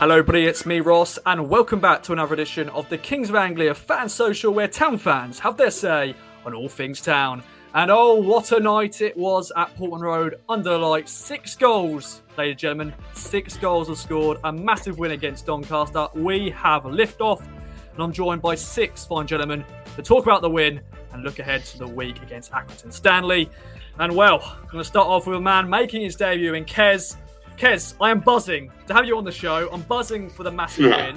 Hello, everybody, it's me, Ross, and welcome back to another edition of the Kings of Anglia Fan Social, where town fans have their say on all things town. And oh, what a night it was at Portman Road under lights. Six goals, ladies and gentlemen. Six goals are scored. A massive win against Doncaster. We have lift off, and I'm joined by six fine gentlemen to talk about the win and look ahead to the week against Accrington Stanley. And well, I'm going to start off with a man making his debut in Kes. Kes, I am buzzing to have you on the show. I'm buzzing for the massive win.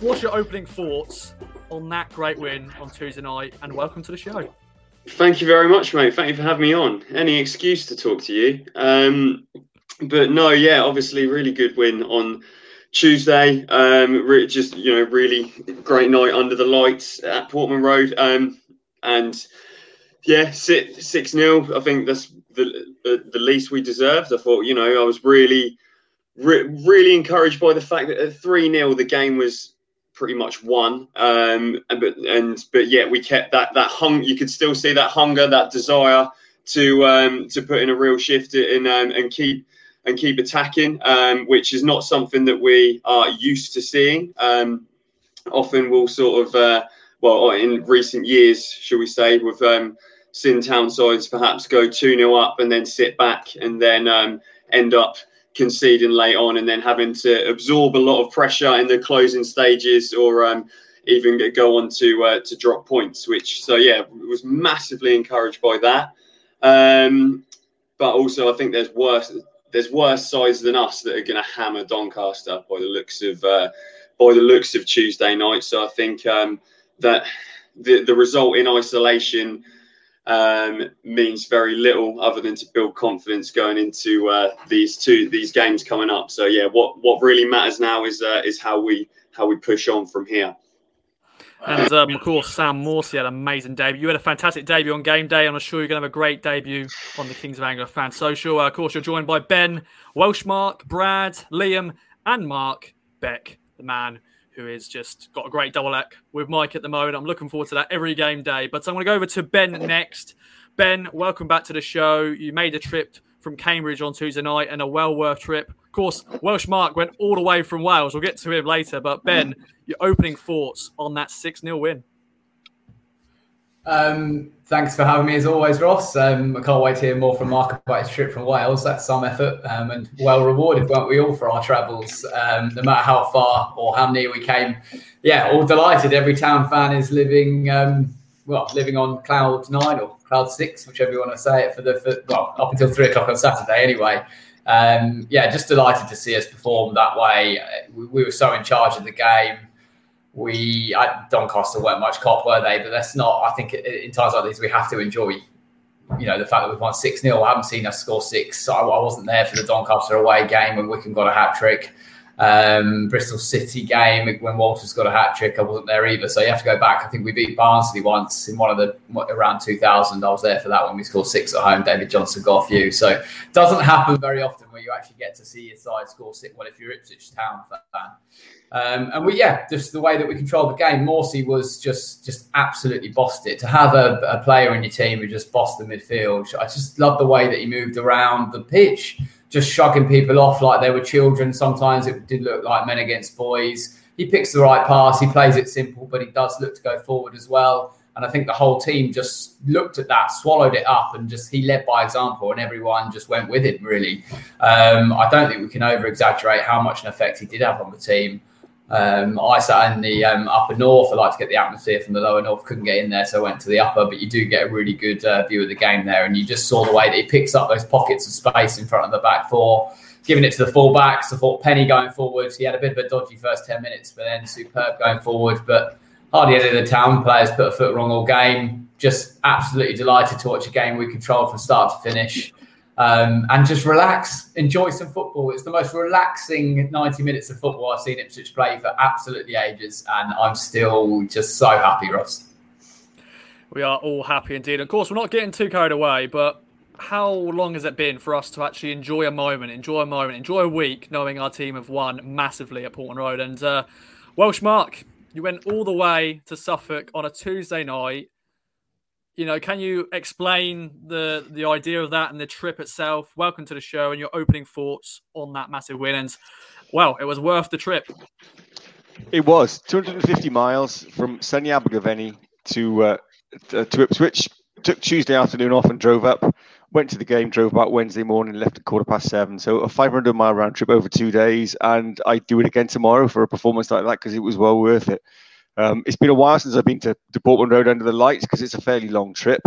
What's your opening thoughts on that great win on Tuesday night? And welcome to the show. Thank you very much, mate. Thank you for having me on. Any excuse to talk to you. Um, but no, yeah, obviously, really good win on Tuesday. Um, re- just you know, really great night under the lights at Portman Road. Um, and yeah, six six nil. I think that's the, the, least we deserved. I thought, you know, I was really, re- really encouraged by the fact that at three 0 the game was pretty much won. Um, and, but and but yet we kept that that hung. You could still see that hunger, that desire to um, to put in a real shift in um, and keep and keep attacking, um, which is not something that we are used to seeing. Um, often we'll sort of, uh, well, in recent years, shall we say, with um, seen town sides perhaps go 2 0 up and then sit back and then um, end up conceding late on and then having to absorb a lot of pressure in the closing stages or um, even go on to uh, to drop points. Which so yeah, was massively encouraged by that. Um, but also, I think there's worse there's worse sides than us that are going to hammer Doncaster by the looks of uh, by the looks of Tuesday night. So I think um, that the the result in isolation um, means very little other than to build confidence going into uh, these two these games coming up. So yeah, what what really matters now is uh, is how we how we push on from here. And um, of course, Sam Morsy had an amazing debut. You had a fantastic debut on game day, and I'm sure you're going to have a great debut on the Kings of Anglia fan social. Uh, of course, you're joined by Ben, Welshmark, Brad, Liam, and Mark Beck, the man who is just got a great double act with Mike at the moment. I'm looking forward to that every game day. But I'm going to go over to Ben next. Ben, welcome back to the show. You made a trip from Cambridge on Tuesday night and a well worth trip. Of course, Welsh Mark went all the way from Wales. We'll get to him later. But Ben, your opening thoughts on that 6 0 win? Um, thanks for having me as always, Ross. Um, I can't wait to hear more from Mark about his trip from Wales. That's some effort um, and well rewarded, weren't we all, for our travels, um, no matter how far or how near we came. Yeah, all delighted. Every town fan is living, um, well, living on cloud nine or cloud six, whichever you want to say it, for the for, well up until three o'clock on Saturday, anyway. Um, yeah, just delighted to see us perform that way. We, we were so in charge of the game we I, Doncaster weren't much cop, were they? But that's not. I think in times like these, we have to enjoy. You know the fact that we've won six 0 I haven't seen us score six. I, I wasn't there for the Doncaster away game when Wycombe got a hat trick. Um, Bristol City game when Walters got a hat trick, I wasn't there either. So you have to go back. I think we beat Barnsley once in one of the around 2000. I was there for that when we scored six at home. David Johnson got a few. So it doesn't happen very often where you actually get to see your side score six. Well, if you're Ipswich Town fan. Um, and we, yeah, just the way that we controlled the game. Morsy was just, just absolutely bossed it. To have a, a player in your team who just bossed the midfield, I just love the way that he moved around the pitch, just shrugging people off like they were children. Sometimes it did look like men against boys. He picks the right pass. He plays it simple, but he does look to go forward as well. And I think the whole team just looked at that, swallowed it up, and just he led by example, and everyone just went with him. Really, um, I don't think we can over exaggerate how much an effect he did have on the team. Um, I sat in the um, upper north. I like to get the atmosphere from the lower north. Couldn't get in there, so I went to the upper. But you do get a really good uh, view of the game there, and you just saw the way that he picks up those pockets of space in front of the back four, giving it to the fullbacks. I thought Penney going forward. He had a bit of a dodgy first ten minutes, but then superb going forward. But hardly any of the town players put a foot wrong all game. Just absolutely delighted to watch a game we controlled from start to finish um, and just relax, enjoy some football. It's the most relaxing 90 minutes of football I've seen Ipswich play for absolutely ages, and I'm still just so happy, Ross. We are all happy indeed. Of course, we're not getting too carried away, but how long has it been for us to actually enjoy a moment, enjoy a moment, enjoy a week, knowing our team have won massively at Portman Road? And uh, Welsh Mark, you went all the way to Suffolk on a Tuesday night you know, can you explain the the idea of that and the trip itself? Welcome to the show and your opening thoughts on that massive win. And well, it was worth the trip. It was 250 miles from sunny Abergavenny to uh, to Ipswich. Took Tuesday afternoon off and drove up. Went to the game, drove back Wednesday morning, left at quarter past seven. So a 500 mile round trip over two days, and I'd do it again tomorrow for a performance like that because it was well worth it. Um, it's been a while since I've been to, to Portman Road under the lights because it's a fairly long trip.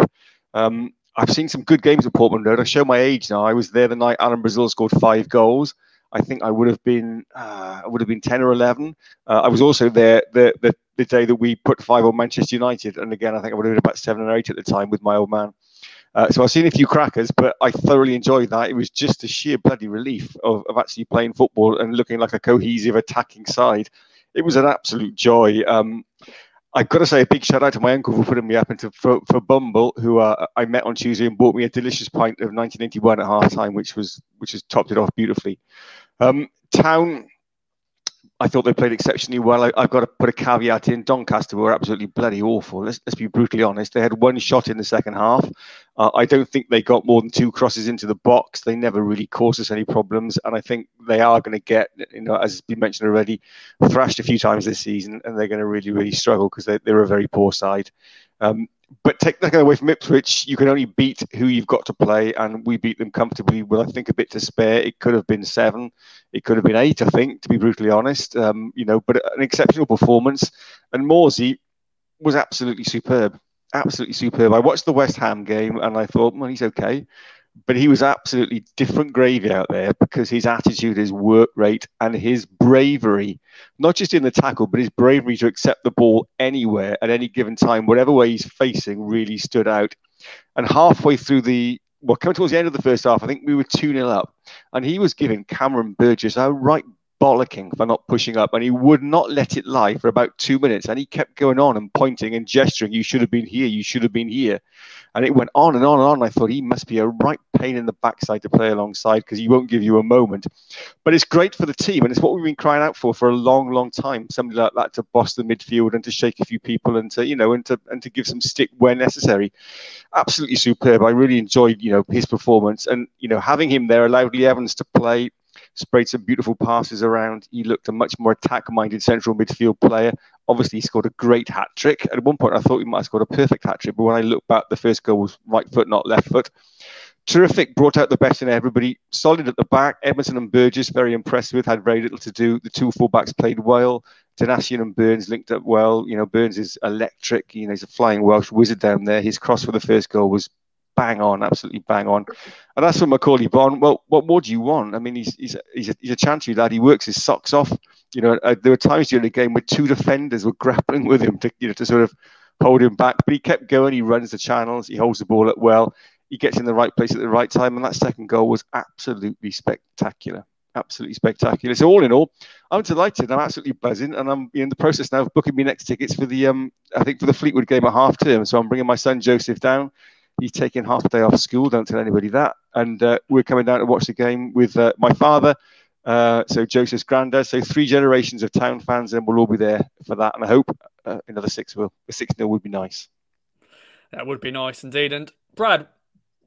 Um, I've seen some good games at Portman Road. I show my age now. I was there the night Alan Brazil scored five goals. I think I would have been uh, I would have been ten or eleven. Uh, I was also there the, the, the day that we put five on Manchester United, and again I think I would have been about seven or eight at the time with my old man. Uh, so I've seen a few crackers, but I thoroughly enjoyed that. It was just a sheer bloody relief of, of actually playing football and looking like a cohesive attacking side it was an absolute joy. Um, I've got to say a big shout out to my uncle for putting me up into for, for Bumble, who uh, I met on Tuesday and bought me a delicious pint of 1981 at half time, which was which has topped it off beautifully. Um, town I thought they played exceptionally well. I, have got to put a caveat in. Doncaster were absolutely bloody awful. Let's, let's be brutally honest. They had one shot in the second half. Uh, I don't think they got more than two crosses into the box. They never really caused us any problems. And I think they are going to get, you know, as has been mentioned already, thrashed a few times this season, and they're going to really, really struggle because they, they're a very poor side. Um, but take that away from Ipswich, you can only beat who you've got to play, and we beat them comfortably with, I think, a bit to spare. It could have been seven, it could have been eight, I think, to be brutally honest. Um, you know, but an exceptional performance, and Morsy was absolutely superb, absolutely superb. I watched the West Ham game, and I thought, well, he's okay but he was absolutely different gravy out there because his attitude, his work rate, and his bravery, not just in the tackle, but his bravery to accept the ball anywhere at any given time, whatever way he's facing, really stood out. And halfway through the well, coming towards the end of the first half, I think we were 2 0 up, and he was giving Cameron Burgess a right bollocking for not pushing up, and he would not let it lie for about two minutes. And he kept going on and pointing and gesturing, You should have been here, you should have been here. And it went on and on and on. I thought he must be a right pain in the backside to play alongside because he won't give you a moment. But it's great for the team, and it's what we've been crying out for for a long, long time. Somebody like that to boss the midfield and to shake a few people and to, you know, and to and to give some stick where necessary. Absolutely superb. I really enjoyed, you know, his performance, and you know, having him there allowed Lee Evans to play sprayed some beautiful passes around. He looked a much more attack-minded central midfield player. Obviously, he scored a great hat trick. At one point, I thought he might have scored a perfect hat trick, but when I look back, the first goal was right foot, not left foot. Terrific, brought out the best in everybody. Solid at the back. Edmundson and Burgess, very impressed with, had very little to do. The two fullbacks played well. Donacien and Burns linked up well. You know, Burns is electric. You know, he's a flying Welsh wizard down there. His cross for the first goal was bang on, absolutely bang on. And that's for Macauley Bonne. Well, what more do you want? I mean, he's he's he's a, he's a chantry lad. He works his socks off. You know, uh, there were times during the game where two defenders were grappling with him to you know to sort of hold him back, but he kept going. He runs the channels. He holds the ball up well. He gets in the right place at the right time, and that second goal was absolutely spectacular. Absolutely spectacular. So all in all, I'm delighted. I'm absolutely buzzing, and I'm in the process now of booking me next tickets for the um I think for the Fleetwood game at half term. So I'm bringing my son Joseph down he's taking half a day off school. Don't tell anybody that. And uh, we're coming down to watch the game with uh, my father. Uh, so Joseph's granddad. So three generations of town fans, and we'll all be there for that. And I hope uh, another six will. A six nil would be nice. That would be nice indeed. And Brad,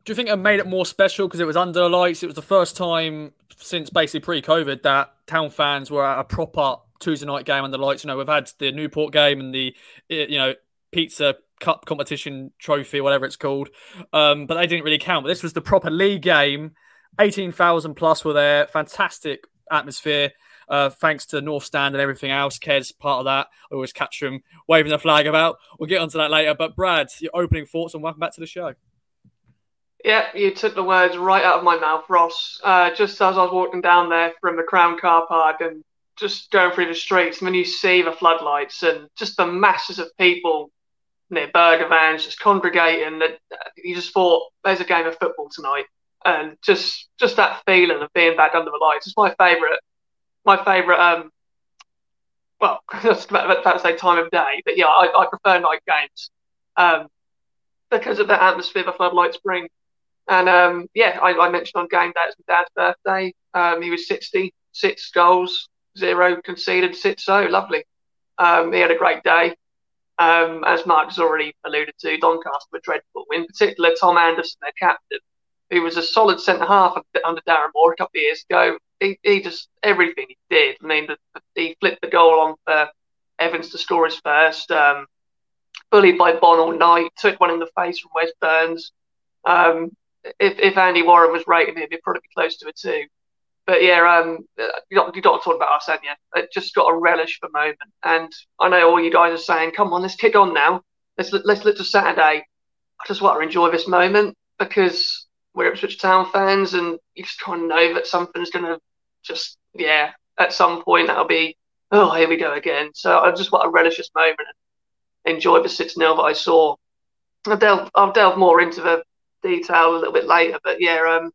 do you think it made it more special because it was under the lights? It was the first time since basically pre-COVID that town fans were at a proper Tuesday night game under lights. You know, we've had the Newport game and the you know pizza cup competition trophy, whatever it's called. Um, but they didn't really count. But this was the proper league game. 18,000 plus were there. Fantastic atmosphere. Uh, thanks to North Stand and everything else. Ked's part of that. I always catch him waving the flag about. We'll get onto that later. But Brad, your opening thoughts and welcome back to the show. Yeah, you took the words right out of my mouth, Ross. Uh, just as I was walking down there from the Crown car park and just going through the streets, and then you see the floodlights and just the masses of people near burger vans just congregating that you just thought there's a game of football tonight. And just just that feeling of being back under the lights. Is my favorite my favorite um well that's about, about to say time of day but yeah I, I prefer night games um because of the atmosphere the floodlights bring. And um yeah I, I mentioned on game day it's my dad's birthday. Um he was 60 six goals zero conceded six so lovely. Um he had a great day Um, as Mark has already alluded to, Doncaster were dreadful. In particular, Tom Anderson, their captain, who was a solid centre half under Darren Moore a couple of years ago. He, he just everything he did. I mean, he flipped the goal on for Evans to score his first. Um, bullied by Bonne all night. Took one in the face from Wes Burns. Um, if, if Andy Warren was rating him, he'd probably be close to a two. But yeah, um, got you got to talk about Arsenia. It just got a relish for the moment. And I know all you guys are saying, "Come on, let's kick on now. Let's let's look to Saturday." I just want to enjoy this moment because we're Ipswich Town fans, and you just kind of know that something's going to just yeah, at some point that'll be oh here we go again. So I just want to relish this moment and enjoy the six 0 that I saw. I'll delve I'll delve more into the detail a little bit later, but yeah, um,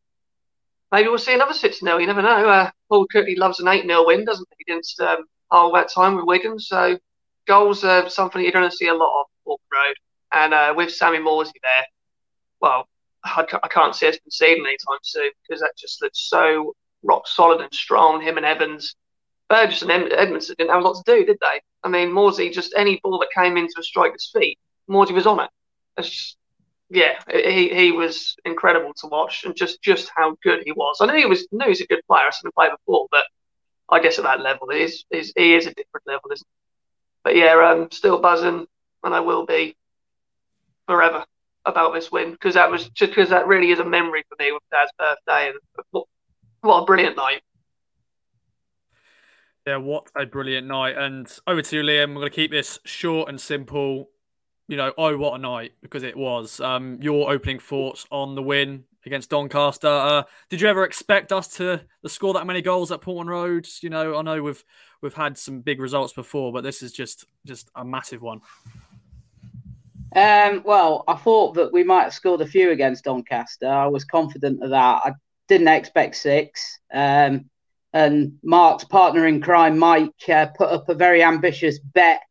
maybe we'll see another six 0 You never know. Uh, Paul Courtney loves an eight 0 win, doesn't he, against um, all that time with Wigan? So goals are something you're going to see a lot of Port Road, and uh, with Sammy Morsy there, well, I, can't see us conceding anytime soon because that just looks so rock solid and strong. Him and Evans, Burgess and Edmundson didn't have a lot to do, did they? I mean, Morsy, just any ball that came into a striker's feet, Morsy was on it. It's just, yeah, he, he was incredible to watch and just, just how good he was. I knew he was knew he's a good player. I've seen him play before, but I guess at that level, he is, is he is a different level, isn't he? But yeah, I'm still buzzing, and I will be forever about this win because that was just because that really is a memory for me with Dad's birthday and what, what a brilliant night. Yeah, what a brilliant night. And over to you, Liam. We're going to keep this short and simple. You know, oh, what a night, because it was. Um, your opening thoughts on the win against Doncaster. Uh, did you ever expect us to, to score that many goals at Portman Road? You know, I know we've we've had some big results before, but this is just just a massive one. Um, well, I thought that we might have scored a few against Doncaster. I was confident of that. I didn't expect six. Um, and Mark's partner in crime, Mike, uh, put up a very ambitious bet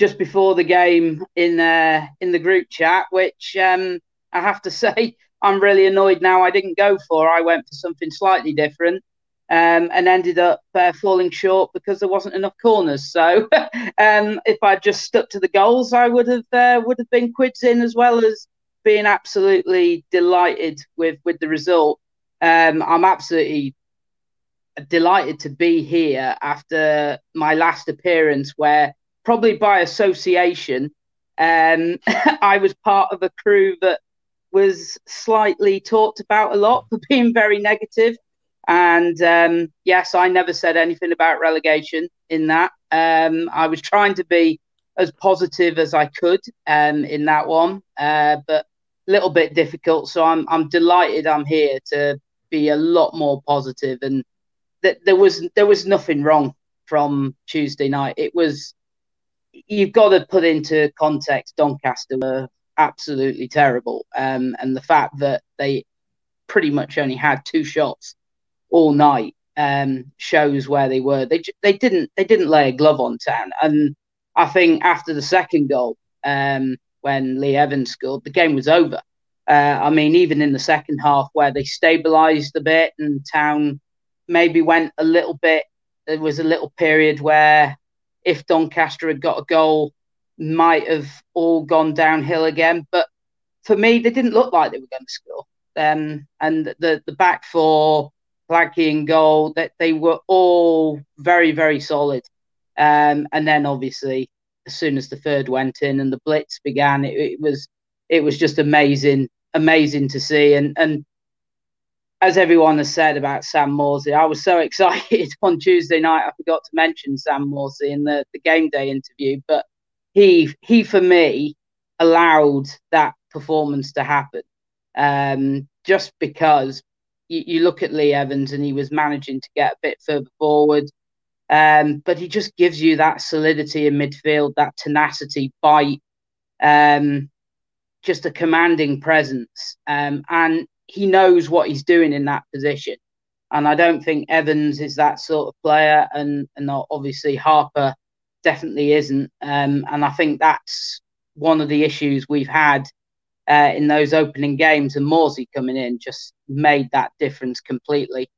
just before the game in uh, in the group chat, which um, I have to say I'm really annoyed now I didn't go for. I went for something slightly different. Um, and ended up uh, falling short because there wasn't enough corners. So um, if I'd just stuck to the goals, I would have uh, would have been quids in as well as being absolutely delighted with with the result. Um, I'm absolutely delighted to be here after my last appearance, where probably by association, um, I was part of a crew that was slightly talked about a lot for being very negative. And um, yes, I never said anything about relegation in that. Um, I was trying to be as positive as I could um, in that one, uh, but a little bit difficult. So I'm I'm delighted I'm here to be a lot more positive. positive and that there was there was nothing wrong from Tuesday night. It was you've got to put into context Doncaster were absolutely terrible, um, and the fact that they pretty much only had two shots all night um, shows where they were. They they didn't they didn't lay a glove on town, and I think after the second goal, um, when Lee Evans scored, the game was over. Uh, I mean, even in the second half, where they stabilised a bit and Town maybe went a little bit. There was a little period where if Doncaster had got a goal, might have all gone downhill again. But for me, they didn't look like they were going to score. Um, and the the back four, Blackie and goal, that they were all very very solid. Um, and then obviously, as soon as the third went in and the blitz began, it, it was it was just amazing, amazing to see. And and as everyone has said about Sam Morsy, I was so excited on Tuesday night. I forgot to mention Sam Morsy in the, the game day interview, but he he for me allowed that performance to happen. Um, just because you, you, look at Lee Evans and he was managing to get a bit further forward, um, but he just gives you that solidity in midfield, that tenacity, bite, um, just a commanding presence, um, and he knows what he's doing in that position. And I don't think Evans is that sort of player, and and obviously Harper definitely isn't. Um, and I think that's one of the issues we've had uh, in those opening games. And Morsy coming in just made that difference completely.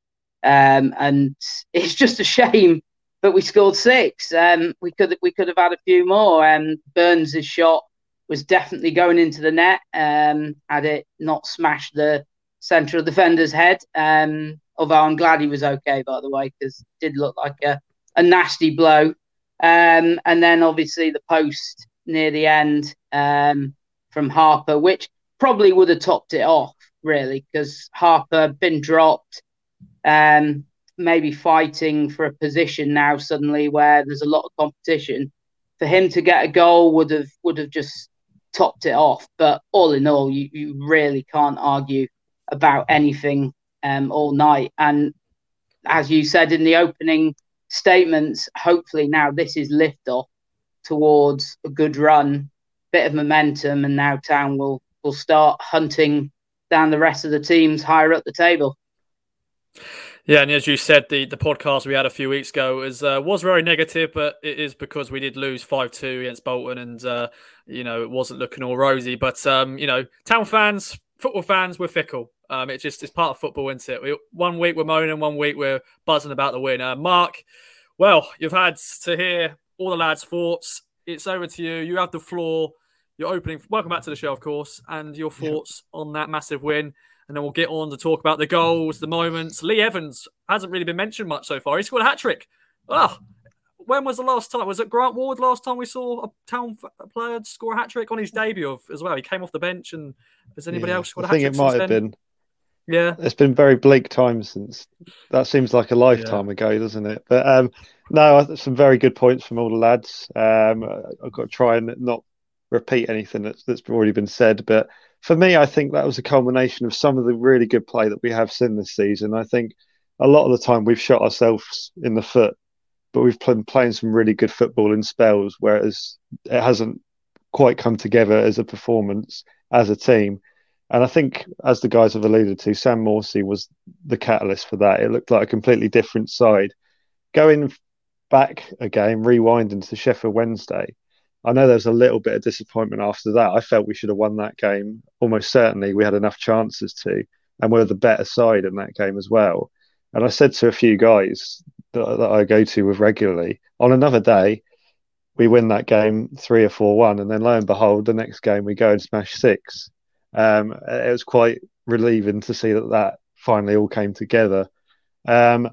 Um, and it's just a shame but we scored six. Um, we could we could have had a few more. Um, Burns' shot was definitely going into the net. Um, had it not smashed the central defender's head. Um, although I'm glad he was okay, by the way, because it did look like a, a nasty blow. Um, and then obviously the post near the end um, from Harper, which probably would have topped it off, really, because Harper been dropped, um, maybe fighting for a position now suddenly where there's a lot of competition. For him to get a goal would have would have just topped it off. But all in all, you, you really can't argue about anything um, all night. And as you said in the opening statements, hopefully now this is lift off towards a good run, bit of momentum, and now Town will will start hunting down the rest of the teams higher up the table. Yeah, and as you said, the, the podcast we had a few weeks ago was uh, was very negative, but it is because we did lose five two against Bolton, and uh, you know it wasn't looking all rosy. But um, you know, town fans, football fans, we're fickle. Um, it's just it's part of football, isn't it? We, one week we're moaning, one week we're buzzing about the win. Uh, Mark, well, you've had to hear all the lads' thoughts. It's over to you. You have the floor. Your opening. Welcome back to the show, of course, and your thoughts yeah. on that massive win and then we'll get on to talk about the goals, the moments. Lee Evans hasn't really been mentioned much so far. He scored a hat trick. Oh, when was the last time? Was it Grant Ward last time we saw a town player score a hat trick on his debut as well? He came off the bench, and has anybody yeah, else scored a hat trick? I think it might have then? been. Yeah, it's been very bleak times since. That seems like a lifetime yeah. ago, doesn't it? But um, no, some very good points from all the lads. Um, I've got to try and not repeat anything that's, that's already been said, but for me, I think that was a culmination of some of the really good play that we have seen this season. I think a lot of the time we've shot ourselves in the foot, but we've been playing some really good football in spells, whereas it hasn't quite come together as a performance as a team. And I think, as the guys have alluded to, Sam Morsy was the catalyst for that. It looked like a completely different side. Going back again, rewinding to Sheffield Wednesday, I know there's a little bit of disappointment after that. I felt we should have won that game. Almost certainly, we had enough chances to, and we are the better side in that game as well. And I said to a few guys that, that I go to with regularly, on another day, we win that game three or four one, and then lo and behold, the next game we go and smash six. Um, it was quite relieving to see that that finally all came together. Um,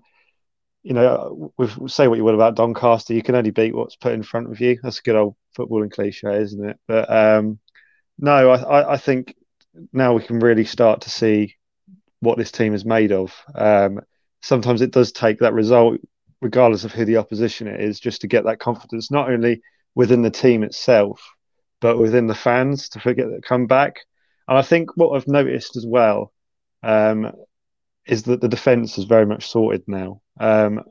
you know, with, say what you will about Doncaster, you can only beat what's put in front of you. That's a good old footballing cliche, isn't it? But um, no, I, I, think now we can really start to see what this team is made of. Um, sometimes it does take that result, regardless of who the opposition is, just to get that confidence, not only within the team itself, but within the fans to forget that come back. And I think what I've noticed as well um, is that the defence is very much sorted now. Um,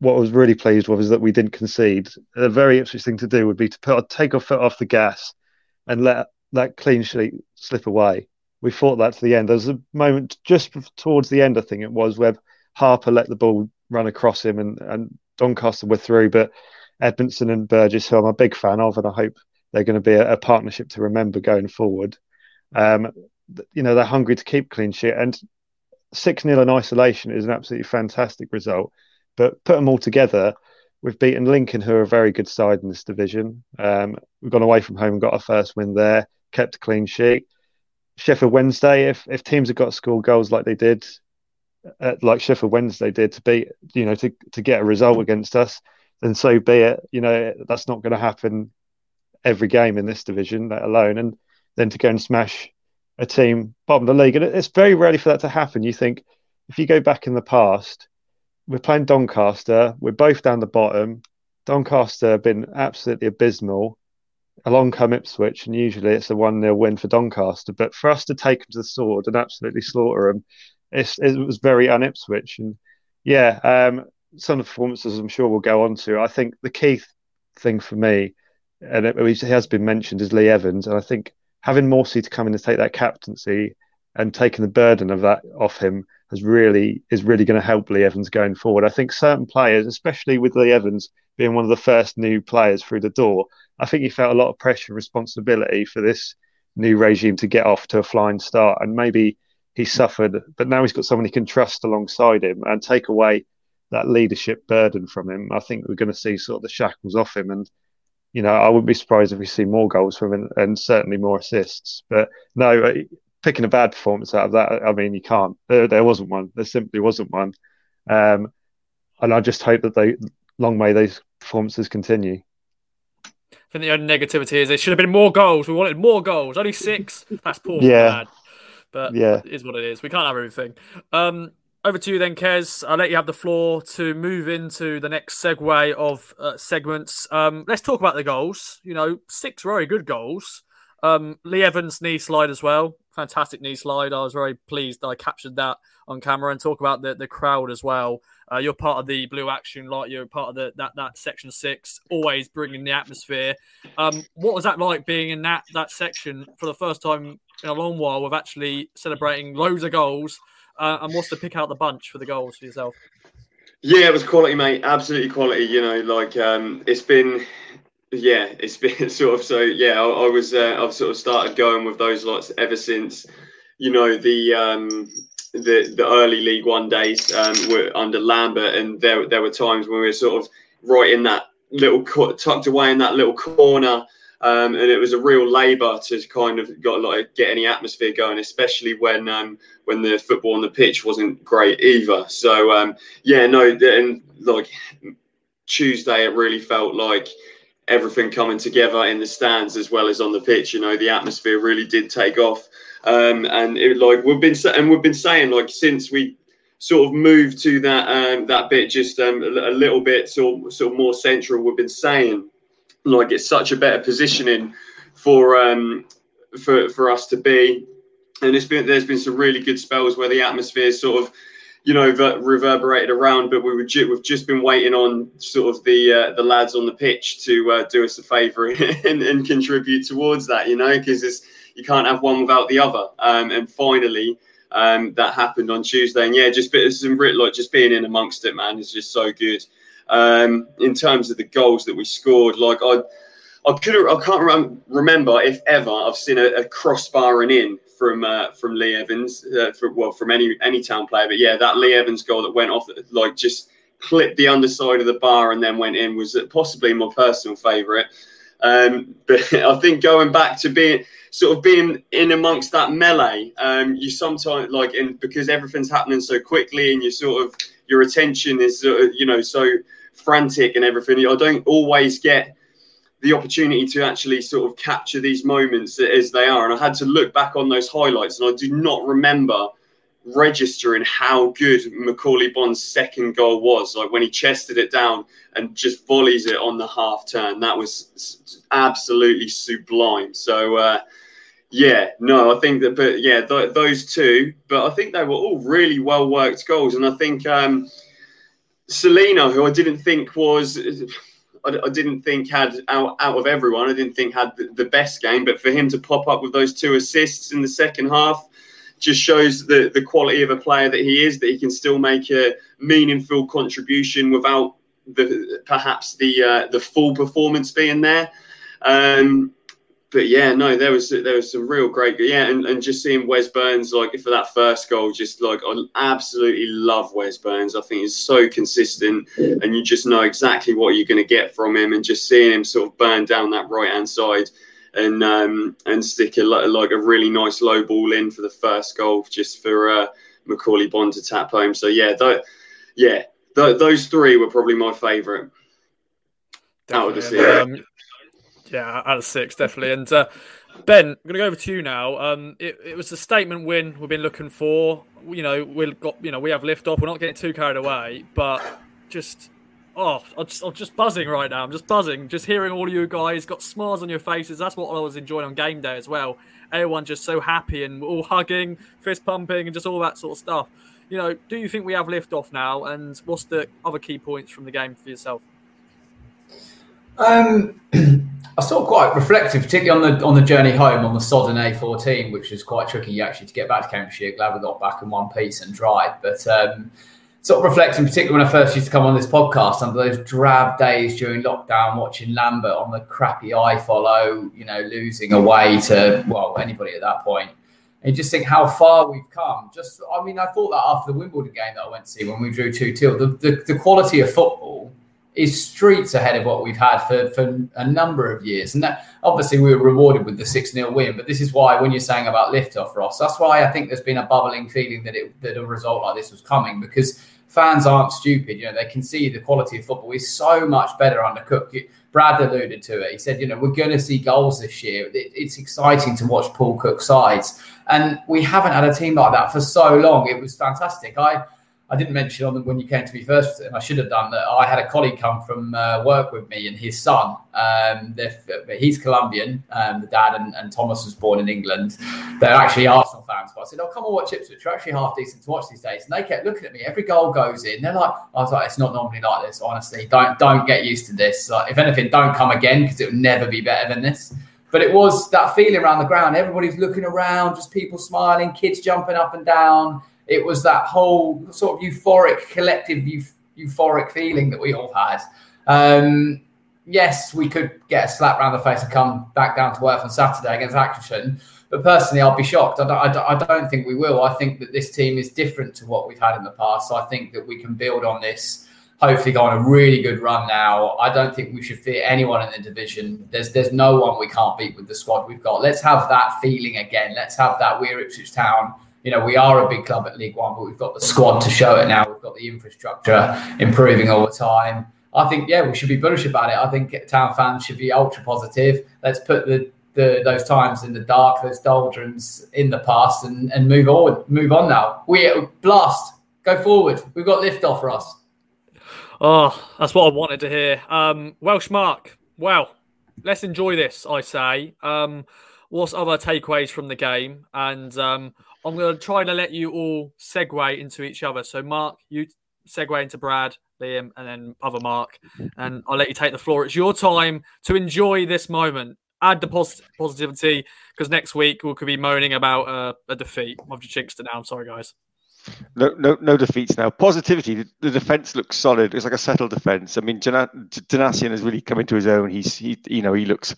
what I was really pleased with is that we didn't concede. A very interesting thing to do would be to put take our foot off the gas and let that clean sheet slip away. We fought that to the end. There was a moment just towards the end, I think it was, where Harper let the ball run across him and, and Doncaster were through, but Edmundson and Burgess, who I'm a big fan of, and I hope they're going to be a, a partnership to remember going forward. Um, you know, they're hungry to keep clean sheet, and 6 0 in isolation is an absolutely fantastic result. But put them all together, we've beaten Lincoln, who are a very good side in this division. Um, we've gone away from home and got our first win there, kept a clean sheet. Sheffield Wednesday, if if teams have got score goals like they did, uh, like Sheffield Wednesday did to beat, you know, to to get a result against us, then so be it. You know, that's not going to happen every game in this division, let alone. And then to go and smash a team bottom of the league, and it's very rarely for that to happen. You think if you go back in the past, we're playing Doncaster. We're both down the bottom. Doncaster have been absolutely abysmal. Along come Ipswich, and usually it's a 1 0 win for Doncaster. But for us to take them to the sword and absolutely slaughter them, it was very un Ipswich. And yeah, um, some of the performances I'm sure we'll go on to. I think the key th- thing for me, and it, it has been mentioned, is Lee Evans. And I think having Morsy to come in and take that captaincy and taking the burden of that off him has really is really going to help Lee Evans going forward. I think certain players, especially with Lee Evans being one of the first new players through the door, I think he felt a lot of pressure and responsibility for this new regime to get off to a flying start. And maybe he suffered, but now he's got someone he can trust alongside him and take away that leadership burden from him. I think we're going to see sort of the shackles off him, and you know I wouldn't be surprised if we see more goals from him and certainly more assists. But no, uh, picking a bad performance out of that, I mean, you can't. There, there wasn't one. There simply wasn't one. Um, and I just hope that they long may those performances continue. I think the only negativity is there should have been more goals. We wanted more goals. Only six. That's poor. yeah. But yeah, it is what it is. We can't have everything. Um, over to you then, Kes. I'll let you have the floor to move into the next segue of uh, segments. Um, let's talk about the goals. You know, six very good goals. Um, Lee Evans knee slide as well. Fantastic knee slide. I was very pleased that I captured that on camera and talk about the, the crowd as well. Uh, you're part of the Blue Action Light. You're part of the that that section six, always bringing the atmosphere. Um, what was that like being in that that section for the first time in a long while with actually celebrating loads of goals? Uh, and what's to pick out the bunch for the goals for yourself? Yeah, it was quality, mate. Absolutely quality. You know, like um, it's been, yeah, it's been sort of so. Yeah, I, I was, uh, I've sort of started going with those lots ever since, you know, the um, the the early League One days um, were under Lambert, and there there were times when we were sort of right in that little tucked away in that little corner. Um, and it was a real labour to kind of got like get any atmosphere going, especially when um, when the football on the pitch wasn't great either. So um, yeah, no, and like Tuesday, it really felt like everything coming together in the stands as well as on the pitch. You know, the atmosphere really did take off, um, and it like we've been and we've been saying like since we sort of moved to that um, that bit just um, a, little bit sort sort of more central. We've been saying like it's such a better positioning for um, for for us to be. And it's been there's been some really good spells where the atmosphere sort of you know, reverberated around. But we were ju- we've just been waiting on sort of the uh, the lads on the pitch to uh, do us a favour and, and, contribute towards that. You know, because you can't have one without the other. Um, and finally, um, that happened on Tuesday. And yeah, just bit some like just being in amongst it, man, is just so good. Um, in terms of the goals that we scored, like I, I could I can't remember if ever I've seen a, a crossbarring in from uh, from Lee Evans, uh, for, well from any any town player, but yeah, that Lee Evans goal that went off like just clipped the underside of the bar and then went in was possibly my personal favourite. Um, but I think going back to being sort of being in amongst that melee, um, you sometimes like, and because everything's happening so quickly and you sort of your attention is uh, you know so frantic and everything. I don't always get the opportunity to actually sort of capture these moments as they are. And I had to look back on those highlights, and I do not remember registering how good Macauley Bonne's second goal was. Like when he chested it down and just volleys it on the half turn, that was absolutely sublime. So, uh, yeah, no, I think that, but yeah, th- those two, but I think they were all really well worked goals. And I think um, Celina, who I didn't think was. I, didn't think had out, out of everyone. I didn't think had the, the, best game, but for him to pop up with those two assists in the second half just shows the the quality of a player that he is. That he can still make a meaningful contribution without the perhaps the uh, the full performance being there. Um, but yeah, no, there was there was some real great yeah, and, and just seeing Wes Burns like for that first goal, just like I absolutely love Wes Burns. I think he's so consistent, and you just know exactly what you're going to get from him, and just seeing him sort of burn down that right hand side, and um, and stick a like a really nice low ball in for the first goal, just for uh, Macauley Bonne to tap home. So yeah, th- yeah, th- those three were probably my favourite. Out of the um, yeah, out of six, definitely. And uh, Ben, I'm going to go over to you now. Um, it, it was a statement win we've been looking for. You know, we've got, you know, we have lift off. We're not getting too carried away, but just, oh, I'm just, I'm just buzzing right now. I'm just buzzing, just hearing all you guys got smiles on your faces. That's what I was enjoying on game day as well. Everyone just so happy and all hugging, fist pumping, and just all that sort of stuff. You know, do you think we have lift off now? And what's the other key points from the game for yourself? Um, I saw quite reflective, particularly on the on the journey home on the Sodden A14, which was quite tricky actually to get back to Cambridgeshire. Glad we got back in one piece and drive, but um, sort of reflecting, particularly when I first used to come on this podcast, under those drab days during lockdown, watching Lambert on the crappy iFollow, you know, losing away to well anybody at that point. And you just think how far we've come. Just, I mean, I thought that after the Wimbledon game that I went to see when we drew 2 2, the, the, the quality of football is streets ahead of what we've had for, for a number of years. And that obviously we were rewarded with the 6 0 win. But this is why, when you're saying about liftoff, Ross, that's why I think there's been a bubbling feeling that, it, that a result like this was coming because fans aren't stupid. You know, they can see the quality of football is so much better under Cook. Brad alluded to it. He said, you know, we're going to see goals this year. It, it's exciting to watch Paul Cook sides. And we haven't had a team like that for so long. It was fantastic. I I didn't mention on when you came to me first, and I should have done that. I had a colleague come from uh, work with me, and his son, um, he's Colombian, um, the dad, and, and, Thomas was born in England. They're actually Arsenal fans. But I said, "Oh, come and watch Ipswich. We're actually half decent to watch these days." And they kept looking at me. Every goal goes in. They're like, "I was like, it's not normally like this. Honestly, don't don't get used to this. Like, if anything, don't come again because it will never be better than this." But it was that feeling around the ground. Everybody's looking around, just people smiling, kids jumping up and down it was that whole sort of euphoric, collective euphoric feeling that we all had. Um, yes, we could get a slap round the face and come back down to earth on Saturday against Accrington. But personally, I'll be shocked. I don't, I, don't, I don't think we will. I think that this team is different to what we've had in the past. I think that we can build on this hopefully go on a really good run now. I don't think we should fear anyone in the division. There's there's no one we can't beat with the squad we've got. Let's have that feeling again. Let's have that we're Ipswich Town you know, we are a big club at League One, but we've got the squad to show it now. We've got the infrastructure improving all the time. I think, yeah, we should be bullish about it. I think town fans should be ultra positive. Let's put the, the those times in the dark, those doldrums in the past, and, and move on. Move on now. We blast, go forward. We've got lift off for us. Oh, that's what I wanted to hear. Um, Welsh Mark. Well, let's enjoy this. I say. Um, what's other takeaways from the game? And um, I'm going to try to let you all segue into each other. So, Mark, you segue into Brad, Liam, and then other Mark. And I'll let you take the floor. It's your time to enjoy this moment. Add the posit- positivity because next week we could be moaning about uh, a defeat. I've just jinxed it now. I'm sorry, guys. No, no, no defeats now. Positivity. The, the defense looks solid. It's like a settled defense. I mean, Donacien has really come into his own. He's, he, you know, he looks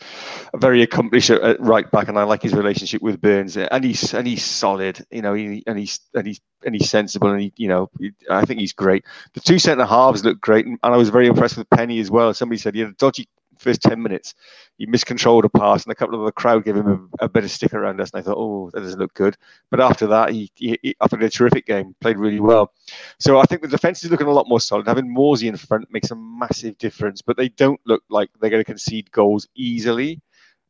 very accomplished at, right back, and I like his relationship with Burns. And he's and he's solid. You know, he, and he's and he's and he's sensible, and he, you know, I think he's great. The two centre halves look great, and, and I was very impressed with Penney as well. Somebody said he had a dodgy first 10 minutes, he miscontrolled a pass, and a couple of the crowd gave him a, a bit of stick around us. And I thought, oh, that doesn't look good. But after that, he, he, he after a terrific game, played really well. So I think the defense is looking a lot more solid. Having Morsy in front makes a massive difference, but they don't look like they're going to concede goals easily.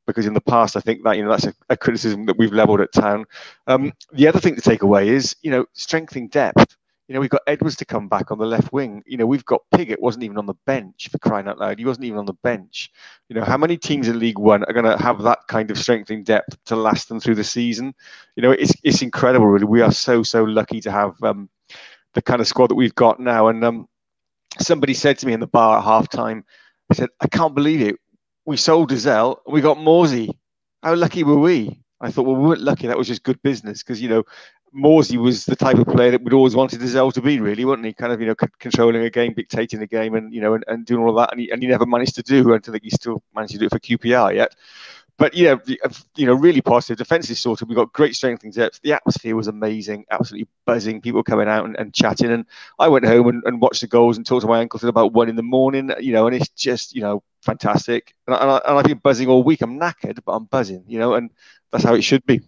Because in the past, I think that you know that's a, a criticism that we've levelled at town. Um, the other thing to take away is you know strengthening depth you know, we've got Edwards to come back on the left wing. You know, we've got Pigott wasn't even on the bench for crying out loud. He wasn't even on the bench. You know, how many teams in League One are going to have that kind of strengthening depth to last them through the season? You know, it's it's incredible. Really, we are so so lucky to have um, the kind of squad that we've got now. And um, somebody said to me in the bar at half time, I said, I can't believe it. We sold and we got Morsy. How lucky were we? I thought, well, we weren't lucky. That was just good business because, you know, Morsy was the type of player that we'd always wanted Dozzell to be, really, wasn't he? Kind of, you know, c- controlling a game, dictating the game, and you know, and, and doing all that, and he, and he never managed to do. I don't think he still managed to do it for QPR yet. But yeah, uh, you know, really positive. Defense is sorted. We've got great strength and depth. The atmosphere was amazing, absolutely buzzing. People coming out and, and chatting. And I went home and, and, watched the goals and talked to my uncle till about one in the morning. You know, and it's just you know fantastic. And, I, and I've been buzzing all week. I'm knackered, but I'm buzzing. You know, and that's how it should be.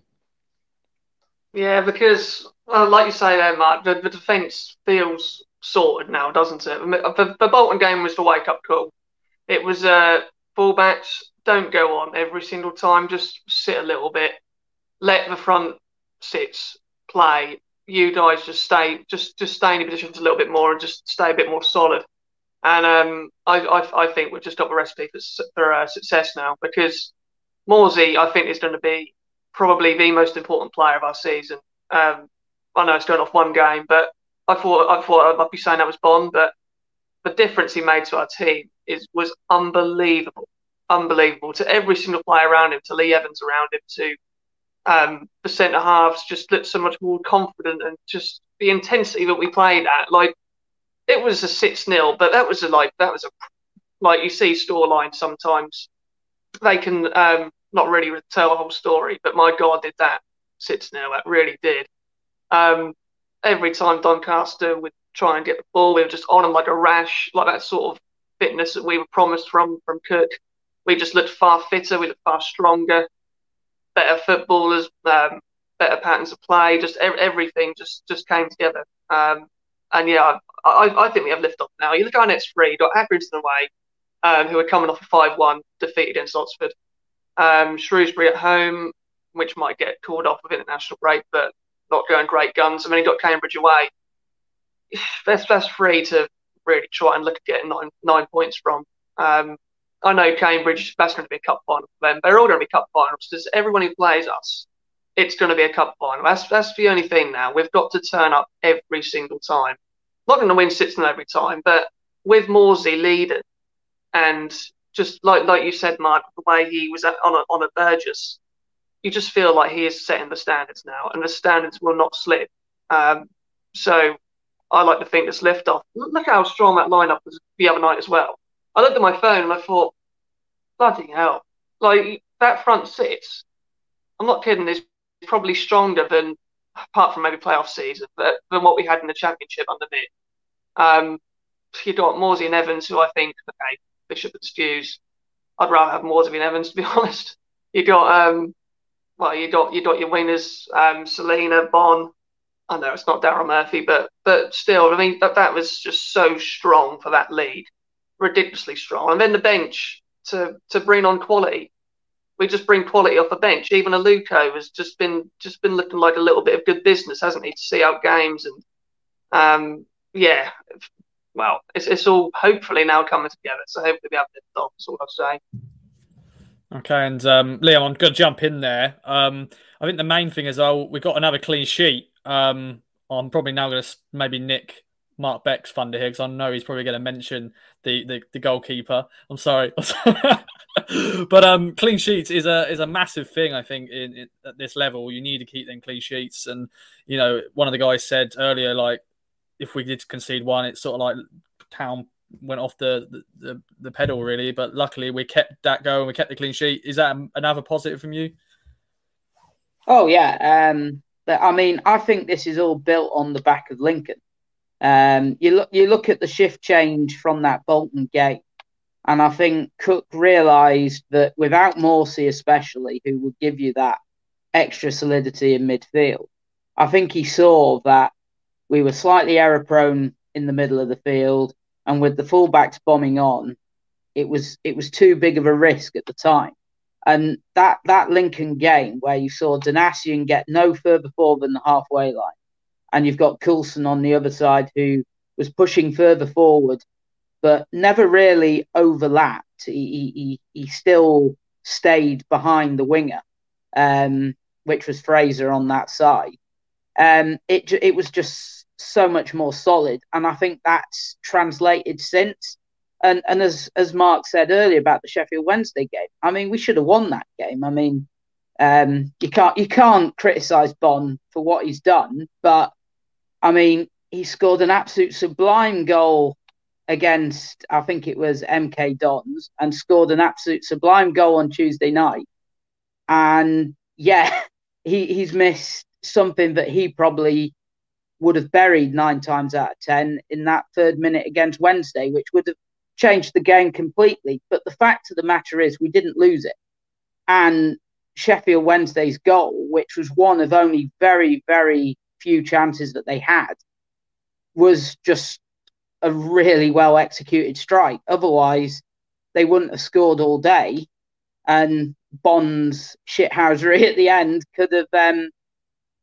Yeah, because like you say there, Mark, the, the defence feels sorted now, doesn't it? The, the Bolton game was the wake up call. It was uh, fullbacks don't go on every single time. Just sit a little bit, let the front sits play. You guys just stay, just just stay in your positions a little bit more and just stay a bit more solid. And um, I, I, I think we've just got the recipe for, for uh, success now because Morsy, I think, is going to be probably the most important player of our season. Um, I know it's going off one game, but I thought I thought I might be saying that was Bonne, but the difference he made to our team is was unbelievable, unbelievable to every single player around him, to Lee Evans around him, to um, the centre halves, just looked so much more confident and just the intensity that we played at. Like it was a six 0 but that was a like that was a like you see scoreline sometimes they can um, not really tell the whole story, but my God, did that six 0 It really did. Um, every time Doncaster would try and get the ball, we were just on them like a rash, like that sort of fitness that we were promised from from Cook. We just looked far fitter, we looked far stronger, better footballers, um, better patterns of play. Just everything just just came together. Um, and yeah, I, I, think we have lift off now. You look at our next three, got Accrington away, um, who are coming off a 5 1 defeat against Oxford. Um, Shrewsbury at home, which might get called off with international break, but not going great guns. And then you got Cambridge away. That's, that's free to really try and look at getting nine, nine points from. Um, I know Cambridge, that's going to be a cup final for them. They're all going to be cup finals because everyone who plays us it's going to be a cup final. That's that's the only thing now. We've got to turn up every single time. Not going to win six every time, but with Morsy leading and just like like you said, Mark, the way he was at, on a, on a Burgess, you just feel like he is setting the standards now, and the standards will not slip. Um, so I like to think this lift off. Look how strong that lineup was the other night as well. I looked at my phone and I thought, bloody hell, like that front six. I'm not kidding. Is probably stronger than, apart from maybe playoff season, but than what we had in the championship under Nick. Um, you got Morsy and Evans, who I think, okay, Bishop and Stews. I'd rather have and Evans, to be honest. You got, um, well, you got you got your winners, um, Celina, Bonne. I know it's not Daryl Murphy, but but still, I mean that that was just so strong for that lead, ridiculously strong. And then the bench to to bring on quality we just bring quality off the bench. Even Aluko has just been just been looking like a little bit of good business, hasn't he, to see out games and um, yeah. Well, it's, it's all hopefully now coming together. So hopefully we have this off. That's all I'll say. Okay, and um, Liam, I'm going to jump in there. Um, I think the main thing is, oh, we've got another clean sheet. Um, I'm probably now going to maybe nick Mark Beck's thunder here because I know he's probably going to mention the, the, the goalkeeper. I'm sorry, but um, clean sheets is a is a massive thing. I think in, in, at this level, you need to keep them clean sheets. And you know, one of the guys said earlier, like if we did concede one, it's sort of like town went off the, the, the pedal really. But luckily, we kept that going. We kept the clean sheet. Is that another positive from you? Oh yeah. Um, but I mean, I think this is all built on the back of Lincoln. Um, you look you look at the shift change from that Bolton game, and I think Cook realised that without Morsy, especially, who would give you that extra solidity in midfield, I think he saw that we were slightly error prone in the middle of the field, and with the fullbacks bombing on, it was it was too big of a risk at the time. And that that Lincoln game where you saw Donacien get no further forward than the halfway line and you've got Coulson on the other side who was pushing further forward, but never really overlapped. He he, he still stayed behind the winger, um, which was Fraser on that side. Um, it it was just so much more solid, and I think that's translated since. And and as as Mark said earlier about the Sheffield Wednesday game, I mean we should have won that game. I mean um, you can't you can't criticize Bonne for what he's done, but I mean, he scored an absolute sublime goal against, I think it was MK Dons, and scored an absolute sublime goal on Tuesday night. And yeah, he, he's missed something that he probably would have buried nine times out of 10 in that third minute against Wednesday, which would have changed the game completely. But the fact of the matter is, we didn't lose it. And Sheffield Wednesday's goal, which was one of only very, very few chances that they had was just a really well executed strike. Otherwise, they wouldn't have scored all day, and Bonne's shithousery at the end could have um,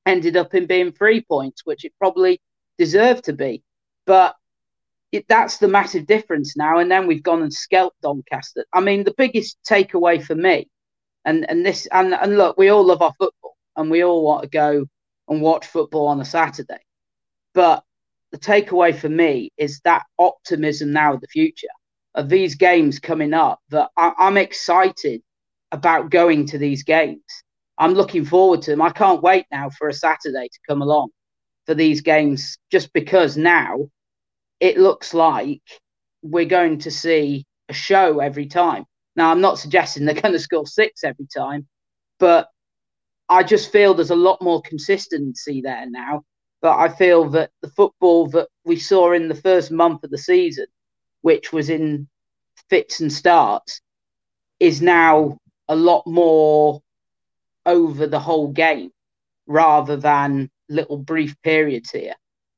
ended up in being three points, which it probably deserved to be. But it, that's the massive difference now. And then we've gone and scalped Doncaster. I mean, the biggest takeaway for me, and and this, and and look, we all love our football, and we all want to go and watch football on a Saturday. But the takeaway for me is that optimism now of the future of these games coming up that I, I'm excited about going to these games. I'm looking forward to them. I can't wait now for a Saturday to come along for these games just because now it looks like we're going to see a show every time. Now, I'm not suggesting they're going to score six every time, but I just feel there's a lot more consistency there now. But I feel that the football that we saw in the first month of the season, which was in fits and starts, is now a lot more over the whole game rather than little brief periods here.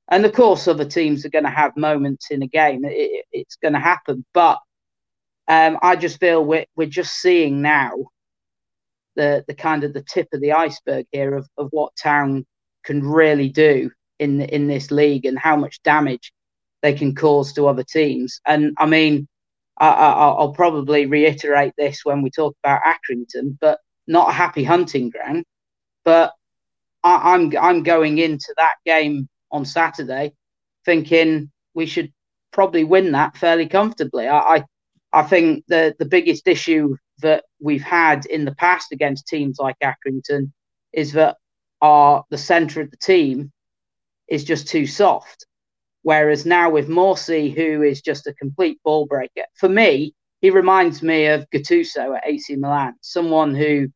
And of course, other teams are going to have moments in a game. It, it's going to happen. But um, I just feel we're, we're just seeing now the, the kind of the tip of the iceberg here of, of what Town can really do in in this league and how much damage they can cause to other teams. And I mean, I, will probably reiterate this when we talk about Accrington, but not a happy hunting ground. But I, I'm I'm going into that game on Saturday thinking we should probably win that fairly comfortably. I, I, I think the the biggest issue that we've had in the past against teams like Accrington is that our the centre of the team is just too soft. Whereas now with Morsy, who is just a complete ball breaker, for me, he reminds me of Gattuso at AC Milan, someone who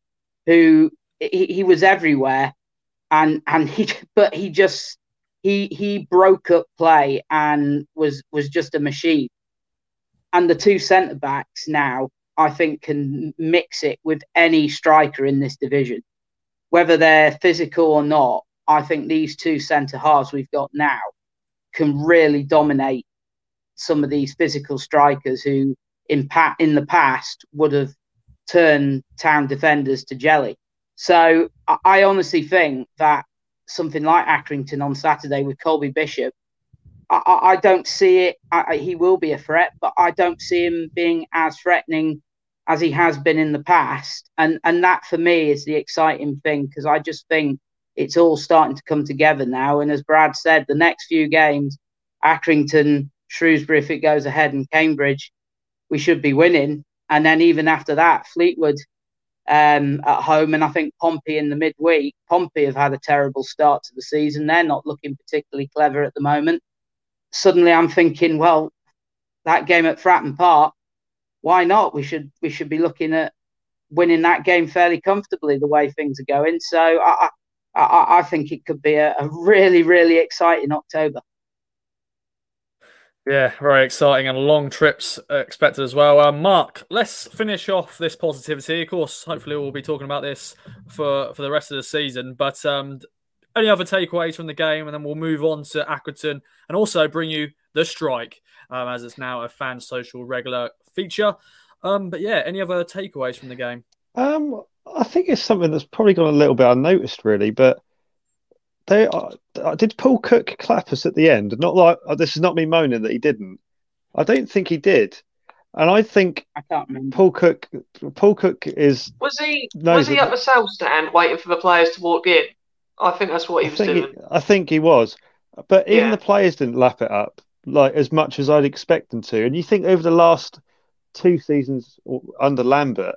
who he, he was everywhere and and he but he just he he broke up play and was was just a machine. And the two centre backs now, I think, can mix it with any striker in this division, whether they're physical or not. I think these two centre halves we've got now can really dominate some of these physical strikers who, in, pa- in the past, would have turned town defenders to jelly. So I honestly think that something like Accrington on Saturday with Colby Bishop, I, I don't see it. I, he will be a threat, but I don't see him being as threatening as he has been in the past. And and that for me is the exciting thing because I just think it's all starting to come together now. And as Brad said, the next few games, Accrington, Shrewsbury, if it goes ahead, and Cambridge, we should be winning. And then even after that, Fleetwood um, at home, and I think Pompey in the midweek. Pompey have had a terrible start to the season. They're not looking particularly clever at the moment. Suddenly, I'm thinking, well, that game at Fratton Park, why not? We should we should be looking at winning that game fairly comfortably the way things are going. So I, I, I think it could be a, a really, really exciting October. Yeah, very exciting and long trips expected as well. Uh, Mark, let's finish off this positivity. Of course, hopefully we'll be talking about this for, for the rest of the season. But um, any other takeaways from the game, and then we'll move on to Accrington and also bring you the strike, um, as it's now a fan social regular feature. Um, but yeah, any other takeaways from the game? Um, I think it's something that's probably gone a little bit unnoticed, really. But they uh, did Paul Cook clap us at the end. Not like uh, this is not me moaning that he didn't. I don't think he did. And I think I can't remember. Paul Cook. Paul Cook is was he was he at the south stand waiting for the players to walk in? I think that's what he I was doing. He, I think he was, but even Yeah. the players didn't lap it up like as much as I'd expect them to. And you think over the last two seasons under Lambert,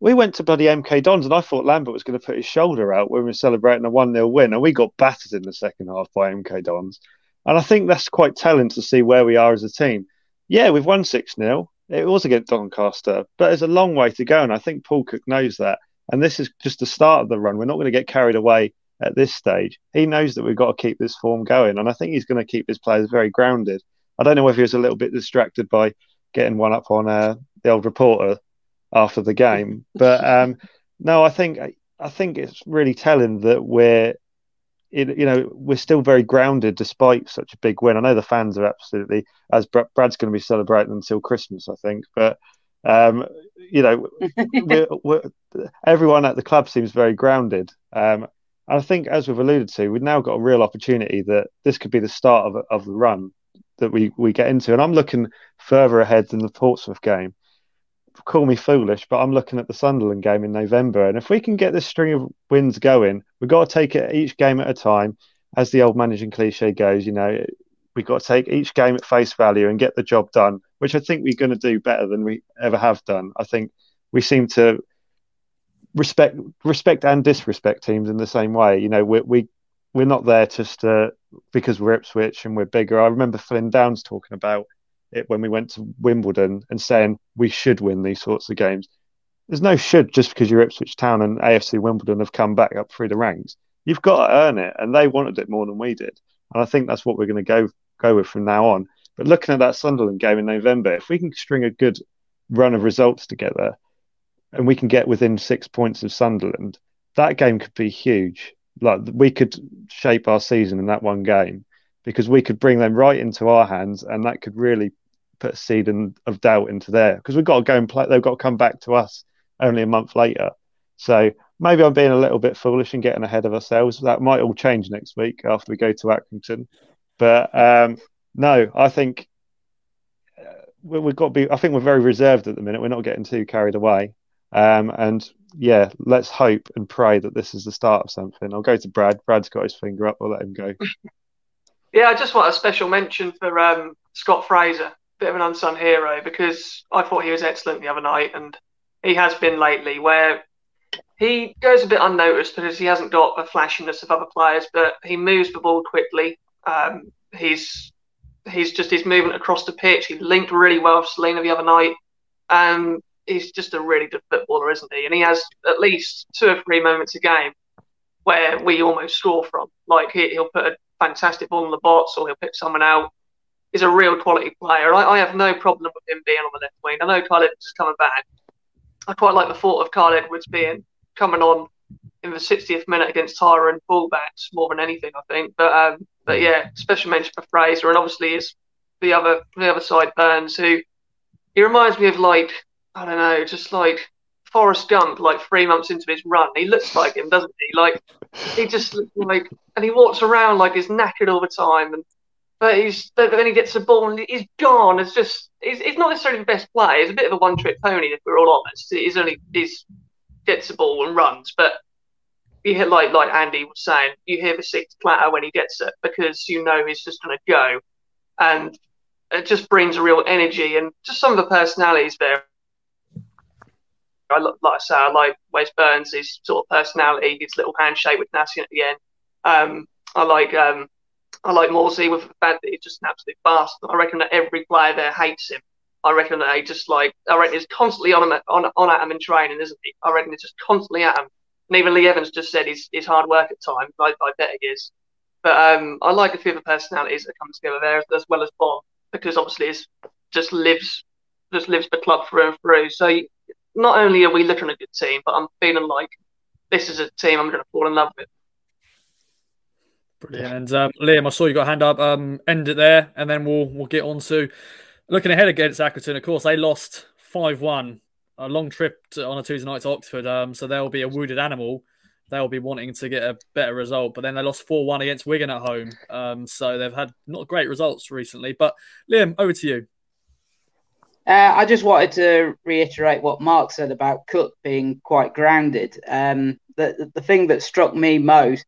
we went to bloody MK Dons, and I thought Lambert was going to put his shoulder out when we were celebrating a one 0 win, and we got battered in the second half by MK Dons. And I think that's quite telling to see where we are as a team. Yeah, we've won six 0 It was against Doncaster, but there's a long way to go, and I think Paul Cook knows that. And this is just the start of the run. We're not going to get carried away at this stage. He knows that we've got to keep this form going, and I think he's going to keep his players very grounded. I don't know whether he was a little bit distracted by getting one up on uh, the old reporter after the game, but um, no, I think I think it's really telling that we're, it, you know, we're still very grounded despite such a big win. I know the fans are absolutely, as Brad's going to be celebrating until Christmas, I think, but um, you know, we're, we're, everyone at the club seems very grounded. Um, and I think, as we've alluded to, we've now got a real opportunity that this could be the start of, of the run that we, we get into. And I'm looking further ahead than the Portsmouth game. Call me foolish, but I'm looking at the Sunderland game in November. And if we can get this string of wins going, we've got to take it each game at a time. As the old managing cliche goes, you know, we've got to take each game at face value and get the job done, which I think we're going to do better than we ever have done. I think we seem to respect respect and disrespect teams in the same way. You know, we we we're not there just uh, because we're Ipswich and we're bigger. I remember Flynn Downes talking about it when we went to Wimbledon and saying we should win these sorts of games. there's no should just because you're Ipswich Town and AFC Wimbledon have come back up through the ranks. You've got to earn it, and they wanted it more than we did. And I think that's what we're going to go go with from now on. But looking at that Sunderland game in November, if we can string a good run of results together, and we can get within six points of Sunderland, that game could be huge. Like we could shape our season in that one game because we could bring them right into our hands, and that could really put a seed in, of doubt into there because we've got to go and play. They've got to come back to us only a month later. So maybe I'm being a little bit foolish and getting ahead of ourselves. That might all change next week after we go to Accrington. But um, no, I think uh, we've got to be. I think we're very reserved at the minute. We're not getting too carried away. Um, and yeah, let's hope and pray that this is the start of something. I'll go to Brad. Brad's got his finger up. I'll let him go. yeah, I just want a special mention for um, Scott Fraser, bit of an unsung hero, because I thought he was excellent the other night, and he has been lately. Where he goes a bit unnoticed because he hasn't got the flashiness of other players, but he moves the ball quickly. Um, he's he's just his movement across the pitch. He linked really well with Celina the other night. Um, he's just a really good footballer, isn't he? And he has at least two or three moments a game where we almost score from. Like he, will put a fantastic ball in the box, or he'll pick someone out. He's a real quality player. I, I have no problem with him being on the left wing. I know Kyle Edwards is coming back. I quite like the thought of Kyle Edwards being coming on in the 60th minute against Tyrone fullbacks more than anything, I think. But um, but yeah, special mention for Fraser, and obviously is the other the other side Burns, who he reminds me of like I don't know, just like Forrest Gump, like three months into his run. He looks like him, doesn't he? Like he just looks like, and he walks around like he's knackered all the time, and but he's but then he gets the ball and he's gone. It's just he's, he's not necessarily the best player. He's a bit of a one-trick pony, if we're all honest. He's only he's gets the ball and runs, but you hear like like Andy was saying, you hear the sixth clatter when he gets it because you know he's just going to go, and it just brings a real energy and just some of the personalities there. I like I say, I like Wes Burns' his sort of personality, his little handshake with Nassian at the end. Um, I like um, I like Morsy with the fact that he's just an absolute bastard. I reckon that every player there hates him. I reckon that he just like I reckon he's constantly on him on, on at him in training, isn't he? I reckon he's just constantly at him. And even Lee Evans just said he's, he's hard work at times. I, I bet he is. But um, I like a few of the personalities that come together there, as well as Bob, because obviously he just lives just lives the club through and through. So not only are we looking at a good team, but I'm feeling like this is a team I'm going to fall in love with. Brilliant. And um, Liam, I saw you got a hand up. Um, end it there, and then we'll we'll get on to looking ahead against Accrington. Of course, they lost five one a long trip to, on a Tuesday night to Oxford. Um, so they'll be a wounded animal. They'll be wanting to get a better result, but then they lost four one against Wigan at home. Um, so they've had not great results recently. But Liam, over to you. Uh, I just wanted to reiterate what Mark said about Cook being quite grounded. Um, the, the thing that struck me most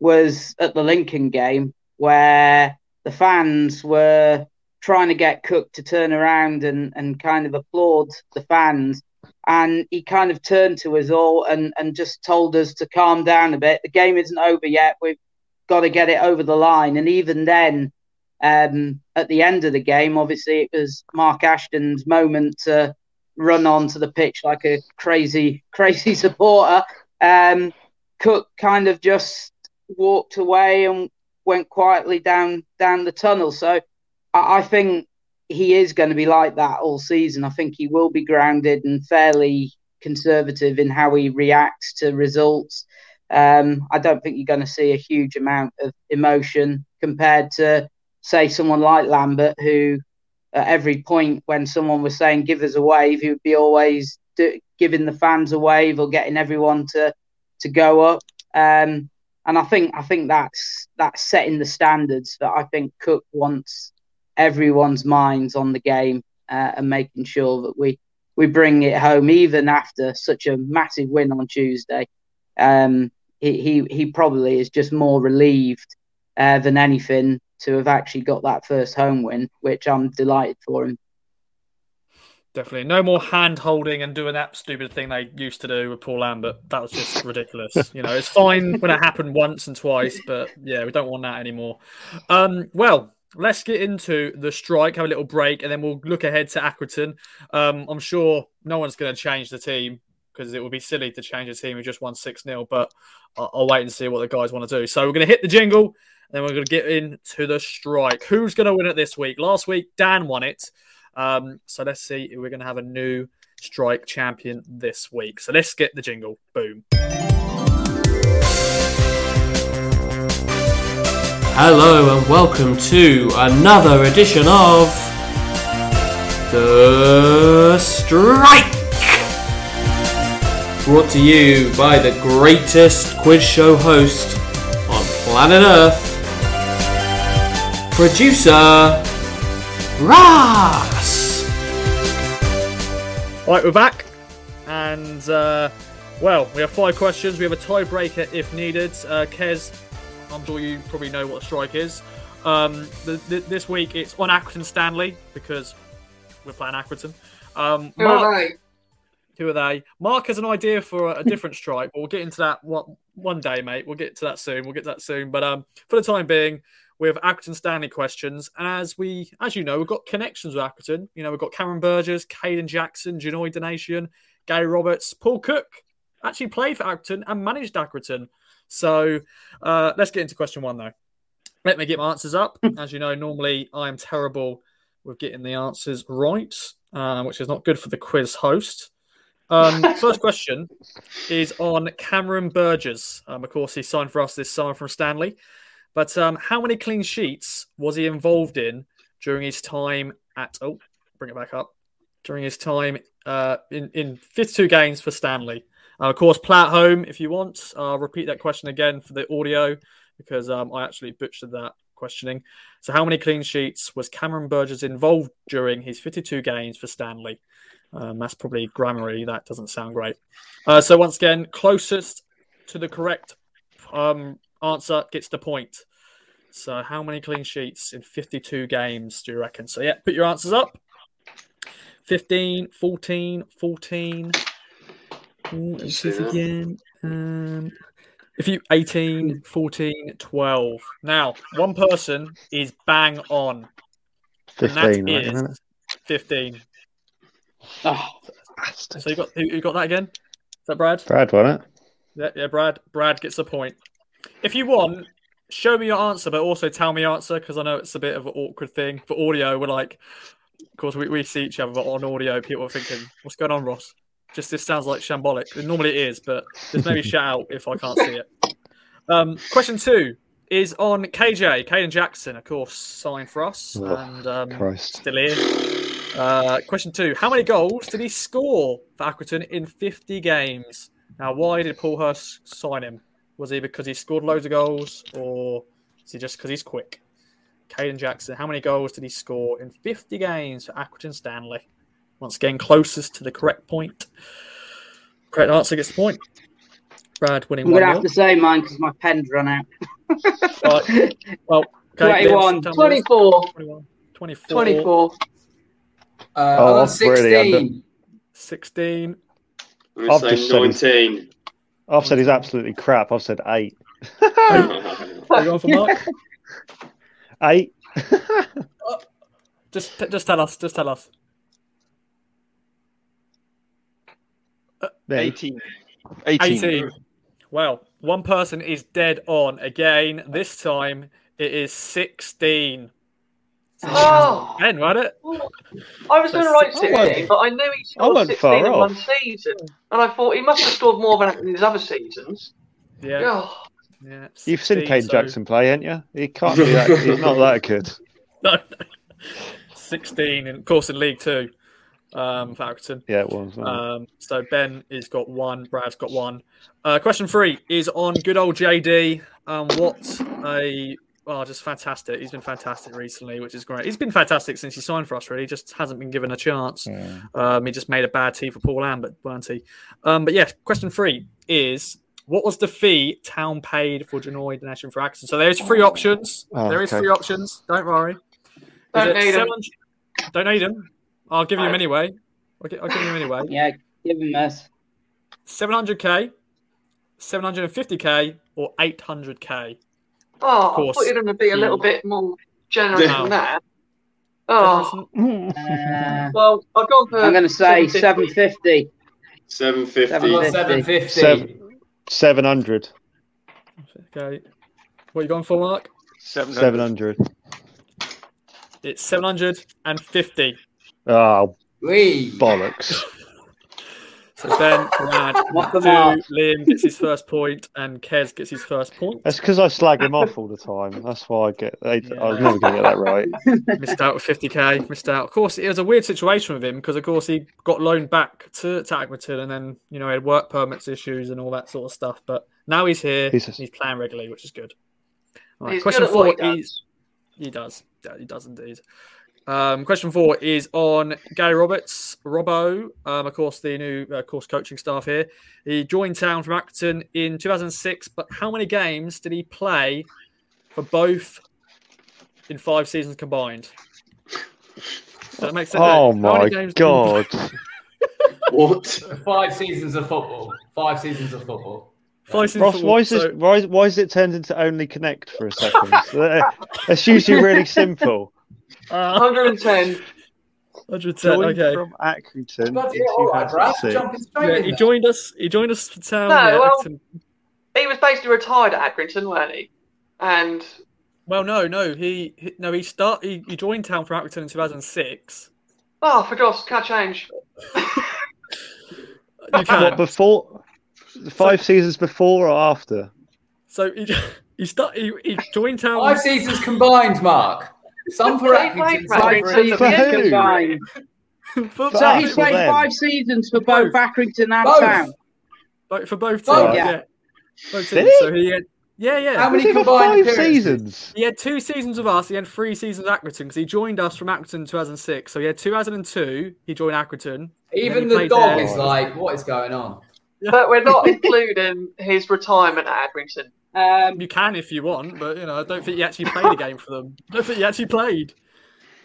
was at the Lincoln game where the fans were trying to get Cook to turn around and, and kind of applaud the fans and he kind of turned to us all and, and just told us to calm down a bit. The game isn't over yet. We've got to get it over the line. And even then, um, at the end of the game, obviously it was Mark Ashton's moment to run onto the pitch like a crazy, crazy supporter. Um, Cook kind of just walked away and went quietly down down the tunnel. So I, I think he is going to be like that all season. I think he will be grounded and fairly conservative in how he reacts to results. Um, I don't think you're going to see a huge amount of emotion compared to, say, someone like Lambert, who at every point when someone was saying "give us a wave," he would be always do, giving the fans a wave or getting everyone to to go up. Um, and I think I think that's that's setting the standards that I think Cook wants everyone's minds on the game uh, and making sure that we we bring it home even after such a massive win on Tuesday. Um, he, he he probably is just more relieved uh, than anything to have actually got that first home win, which I'm delighted for him. Definitely. No more hand holding and doing that stupid thing they used to do with Paul Lambert. That was just ridiculous. you know, it's fine when it happened once and twice, but yeah, we don't want that anymore. Um, well, let's get into the strike, have a little break, and then we'll look ahead to Accrington. Um, I'm sure no one's going to change the team because it would be silly to change a team who just won 6 0. But I'll, I'll, wait and see what the guys want to do. So we're going to hit the jingle and then we're going to get into the strike. Who's going to win it this week? Last week, Dan won it. Um, so let's see if we're going to have a new strike champion this week. So let's get the jingle. Boom. Hello and welcome to another edition of The Strike! Brought to you by the greatest quiz show host on planet Earth, producer Ross! All right, we're back. And, uh, well, we have five questions. We have a tiebreaker if needed. Uh, Kes, I'm sure you probably know what a strike is. Um, the, the, this week it's on Accrington Stanley because we're playing Accrington. Um, Mark, are they? Who are they? Mark has an idea for a, a different strike, but we'll get into that one, one day, mate. We'll get to that soon. We'll get to that soon. But um, for the time being, we have Accrington Stanley questions. And as we, as you know, we've got connections with Accrington. You know, we've got Cameron Burgess, Kayden Jackson, Janoi Donacien, Gary Roberts, Paul Cook. Actually played for Accrington and managed Accrington. So uh, let's get into question one, though. Let me get my answers up. As you know, normally I am terrible with getting the answers right, uh, which is not good for the quiz host. Um, first question is on Cameron Burgess. Um, of course, he signed for us this summer from Stanley. But um, how many clean sheets was he involved in during his time at? Oh, bring it back up. During his time uh, in in 52 games for Stanley. Uh, of course, play at home if you want. I'll repeat that question again for the audio because um, I actually butchered that questioning. So, how many clean sheets was Cameron Burgess involved during his 52 games for Stanley? Um, that's probably grammarly. That doesn't sound great. Uh, so, once again, closest to the correct um, answer gets the point. So, how many clean sheets in 52 games do you reckon? So, yeah, put your answers up 15, 14, 14. Let's this again. Um, if you 18, 14, 12. Now, one person is bang on. 15, right, is 15. Oh, so you got you got that again? Is that Brad? Brad won it. Yeah, yeah, Brad. Brad gets the point. If you want, show me your answer, but also tell me your answer because I know it's a bit of an awkward thing. For audio, we're like, of course, we, we see each other, but on audio, people are thinking, "What's going on, Ross?" Just this sounds like shambolic. Normally it is, but just maybe shout out if I can't see it. Um, question two is on KJ, Kayden Jackson, of course, signed for us Oh, and um, Christ. still here. Uh, question two: How many goals did he score for Accrington in 50 games? Now, why did Paul Hurst sign him? Was he because he scored loads of goals, or is he just because he's quick? Kayden Jackson, how many goals did he score in 50 games for Accrington Stanley? Once again, closest to the correct point. Correct answer gets the point. Brad winning I'm one. going to have to say mine because my pen's run out. Right. Well, okay, 21. Liz, tell me 24. 21. 24. 24. Uh, Oh, I'm on really 16. 16. I'm I've going to just say said 19. I've said he's absolutely crap. I've said eight. Are you going for Mark? Eight? just, just tell us. Just tell us. Me. 18. 18. 18. Well, one person is dead on again. This time it is 16. Oh, Ben, wasn't it? I was going to write Oh, 16, but I knew he scored 16 far in one season. And I thought he must have scored more than in his other seasons. Yeah. Oh, yeah You've seen Kane so- Jackson play, haven't you? He can't be that. He's not that good. No, no. 16, and of course, in League Two um, for Accrington. Yeah, it was. Um, so Ben has got one, Brad's got one. Uh, question three is on good old JD. Um, what a oh, just fantastic. He's been fantastic recently, which is great. He's been fantastic since he signed for us. Really, just hasn't been given a chance. Um, he just made a bad tea for Paul Lambert, weren't he? Um, but yeah, question three is. What was the fee Town paid for Janoi Donacien for Accrington? So there's three options. Oh, there is okay. three options. Don't worry. Don't it need 'em. 700 Don't need them. I'll give you them anyway. I'll, gi- I'll give you them anyway. Yeah, give him this. 700k, 750k, or 800k. Oh I course. thought you were going to be a little Hmm. bit more generous No. than that. Oh, Uh, well, I've gone for I'm going to say 750. 750. Seven fifty. Seven- Seven fifty. Seven, 700. Okay. What are you going for, Mark? 700. 700. It's 750. Oh, Wee. bollocks. So Ben can add two. Liam gets his first point, and Kes gets his first point. That's because I slag him off all the time. That's why I get. I, I was never going to get that right. Missed out with 50k. Missed out. Of course, it was a weird situation with him because, of course, he got loaned back to, to Accrington and then, you know, he had work permits issues and all that sort of stuff. But now he's here. He's He's, playing regularly, which is good. All right, He's question good four he does. he does. Yeah, he does indeed. Um, question four is on Gary Roberts, Robbo, um, of course, the new uh, course coaching staff here. He joined town from Acton in 2006, but how many games did he play for both in five seasons combined? Does that makes sense? Oh How my games did he play? god! What? Five seasons of football. Five seasons of football. Ross, why is this? so- Why, why is it turned into only connect for a second? That's usually really simple. Uh, 110. 110, Joined okay. from Accrington Bloody in hell, all right, Brad. 2006. Jumping straight Yeah, he joined us. He joined us for town. No, well- He was basically retired at Accrington, weren't he? And Well, no, no. He, he no. He start. He, he joined town for Accrington in 2006. oh, for Goss, can't change. You What can. before? Five seasons before or after? So he he start. He, he joined town. Five seasons combined, Mark. Some for He played Accrington, Five seasons For combined. for, For So us he's played five seasons for both Accrington and Both. Town. both, for both teams. Both. Yeah. Both teams. he? So he had. Yeah, yeah. How many Was combined five seasons? He had two seasons of us. He had three seasons at Accrington because he joined us from Accrington in 2006. So he had 2002. He joined Accrington. Even the dog there. is like, what is going on? But we're not including his retirement at Accrington. Um, You can if you want, but you know I don't think he actually played a game for them. I don't think he actually played.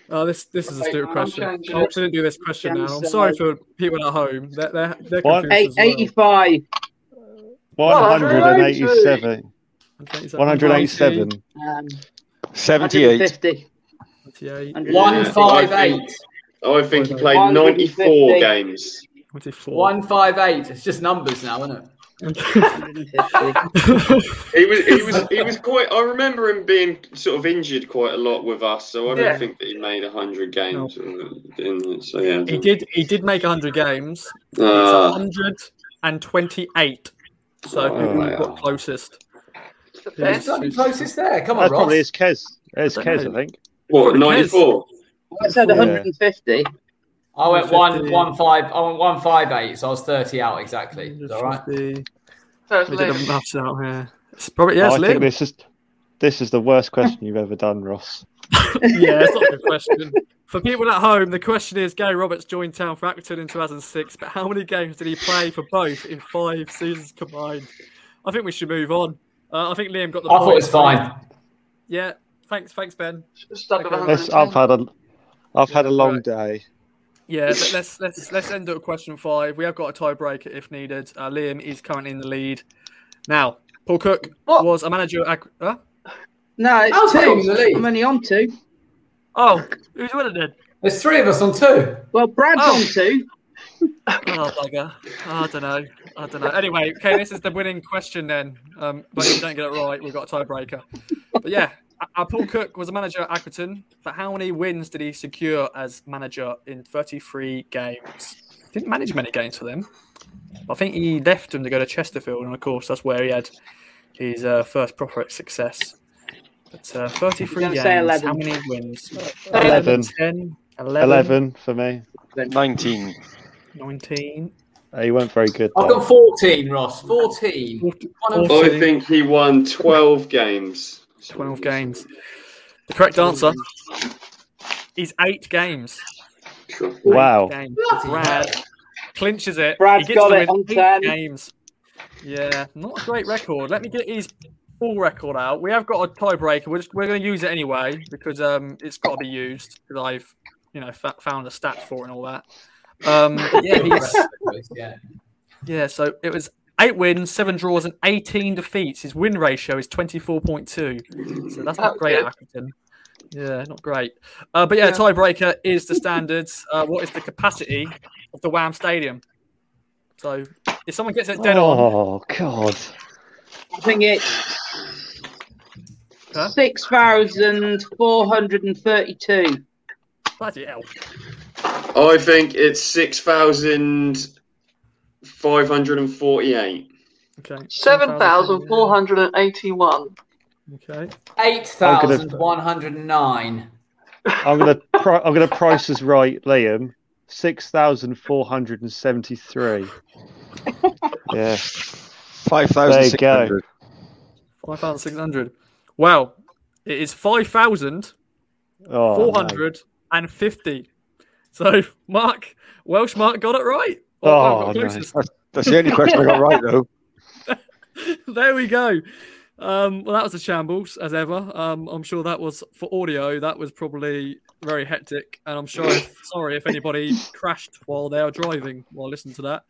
Oh, this this is a stupid I'm question. changing I it. hope they didn't do this question now. I'm sorry for people at home. They're they're, they're confused eight, as well. 85. One hundred and eighty-seven. 187. Um, 78. 150. 28, And Yeah. I think- he played 94 games. 24. One five eight. It's just numbers now, isn't it? 150. He was, he was, he was quite. I remember him being sort of injured quite a lot with us, so I don't Yeah. think that he made hundred games. In, so yeah, he did he did make 100 games. It's Uh, 128. So Oh, who wow. got closest? The Yeah. closest there. Come on, That's Ross. probably his Kes. It's I don't Kes. I think. what Probably ninety-four? I said Yeah. 150. I went one 150. one five. I went one five eight. So I was thirty out exactly. Is that right? 150. So it's We did the Liam. maths out here. It's probably yeah, Oh, it's I think this is this is the worst question you've ever done, Ross. yeah, it's not a good question. For people at home, the question is Gary Roberts joined town for Accrington in 2006, but how many games did he play for both in five seasons combined? I think we should move on. Uh, I think Liam got the I point. thought it was fine. Yeah, thanks, thanks, Ben. Okay. I've had a I've had a long Right. day. Yeah, let- let's let's let's end at question five. We have got a tiebreaker if needed. Uh, Liam is currently in the lead. Now, Paul Cook What? was a manager. At, Ac- huh? No, it's How's Liam the two. lead? I'm only on two. Oh, who's winning then? There's three of us on two. Well, Brad's Oh. on two. Oh, bugger. I don't know. I don't know. Anyway, okay, this is the winning question then. Um, but if you don't get it right, we've got a tiebreaker. But yeah, uh, Paul Cook was a manager at Accrington, but how many wins did he secure as manager in 33 games? Didn't manage many games for them. I think he left them to go to Chesterfield, and of course, that's where he had his uh, first proper success. But uh, 33 games, say 11. how many wins? 11. 10, 11, Eleven for me. 19. 19. Uh, He weren't very good. I've though. got fourteen, Ross. Fourteen. 40, One and 40. I think he won 12 games. 12 games. The correct answer is eight games. Cool. Wow. Games. Brad clinches it. Brad's he gets got them it in on eight 10. games. Yeah, not a great record. Let me get his full record out. We have got a tiebreaker. We're just, we're going to use it anyway because um it's got to be used because I've you know fa- found the stats for it and all that. Um, but yeah, yeah. yeah. So it was eight wins, seven draws, and eighteen defeats. His win ratio is twenty four point two. So that's not That's great, good. Accrington. Yeah, not great. Uh, but yeah, Yeah. tiebreaker is the standards. Uh, what is the capacity of the Wham Stadium? So if someone gets it dead on, Oh God. I think it's Huh? six thousand four hundred and thirty-two. bloody hell. I think it's six thousand five hundred and forty-eight. Okay. 7,481. Okay. Eight thousand one hundred and nine. I'm gonna pri- I'm gonna price us right, Liam. Six thousand four hundred and seventy-three. Yeah. Five thousand six There you hundred. 5,600. Well, it is 5,450. Oh, no. So, Mark, Welsh Mark got it right. Oh, well, got no. That's, that's the only question I got right though. there we go. Um, well, that was a shambles as ever. Um, I'm sure that was for audio. That was probably very hectic, and I'm sure. If, sorry if anybody crashed while they are driving while listening to that.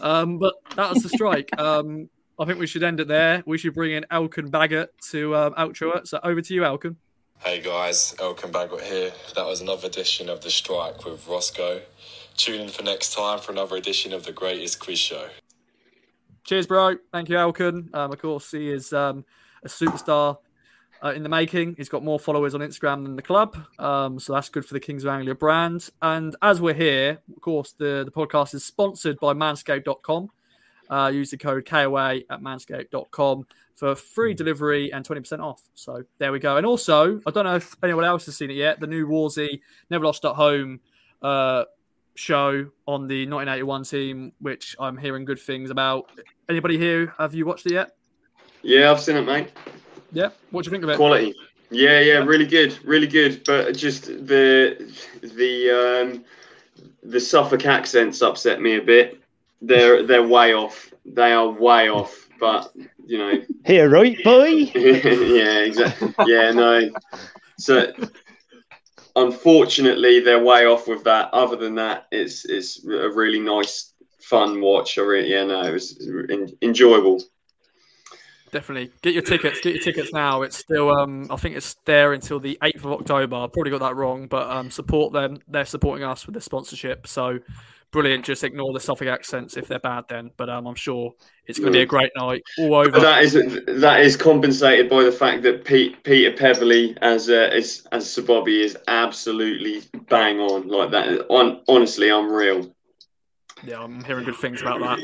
Um, but that was the strike. Um, I think we should end it there. We should bring in Elkin Baggett to um, outro it. So over to you, Elkin. Hey guys, Elkin Baggett here. That was another edition of The Strike with Rossco. Tune in for next time for another edition of The Greatest Quiz Show. Cheers, bro. Thank you, Elkin. Um, of course, he is um, a superstar uh, in the making. He's got more followers on Instagram than the club, um, so that's good for the Kings of Anglia brand. And as we're here, of course, the, the podcast is sponsored by Manscaped.com. Uh, use the code KOA at manscaped.com for free delivery and 20% off. So there we go. And also, I don't know if anyone else has seen it yet, the new Wolsey Never Lost at Home uh, show on the 1981 team, which I'm hearing good things about. Anybody here, have you watched it yet? Yeah, I've seen it, mate. Yeah. What do you think of it? Quality. Yeah, yeah, really good, really good. But just the the um, the Suffolk accents upset me a bit. They're they're way off. They are way off. But you know, Here, right, boy. yeah, exactly. Yeah, no. So unfortunately, they're way off with that. Other than that, it's it's a really nice, fun watch. I really, yeah, no, it was en- enjoyable. Definitely. Get your tickets. Get your tickets now. It's still, um, I think it's there until the 8th of October. I probably got that wrong, but um, support them. They're supporting us with the sponsorship. So brilliant. Just ignore the Suffolk accents if they're bad then. But um, I'm sure it's going to be a great night all over. But that is that is compensated by the fact that Pete, Peter Peverley as uh, as as Sir Bobby is absolutely bang on like that. On honestly, real. Yeah, I'm hearing good things about that.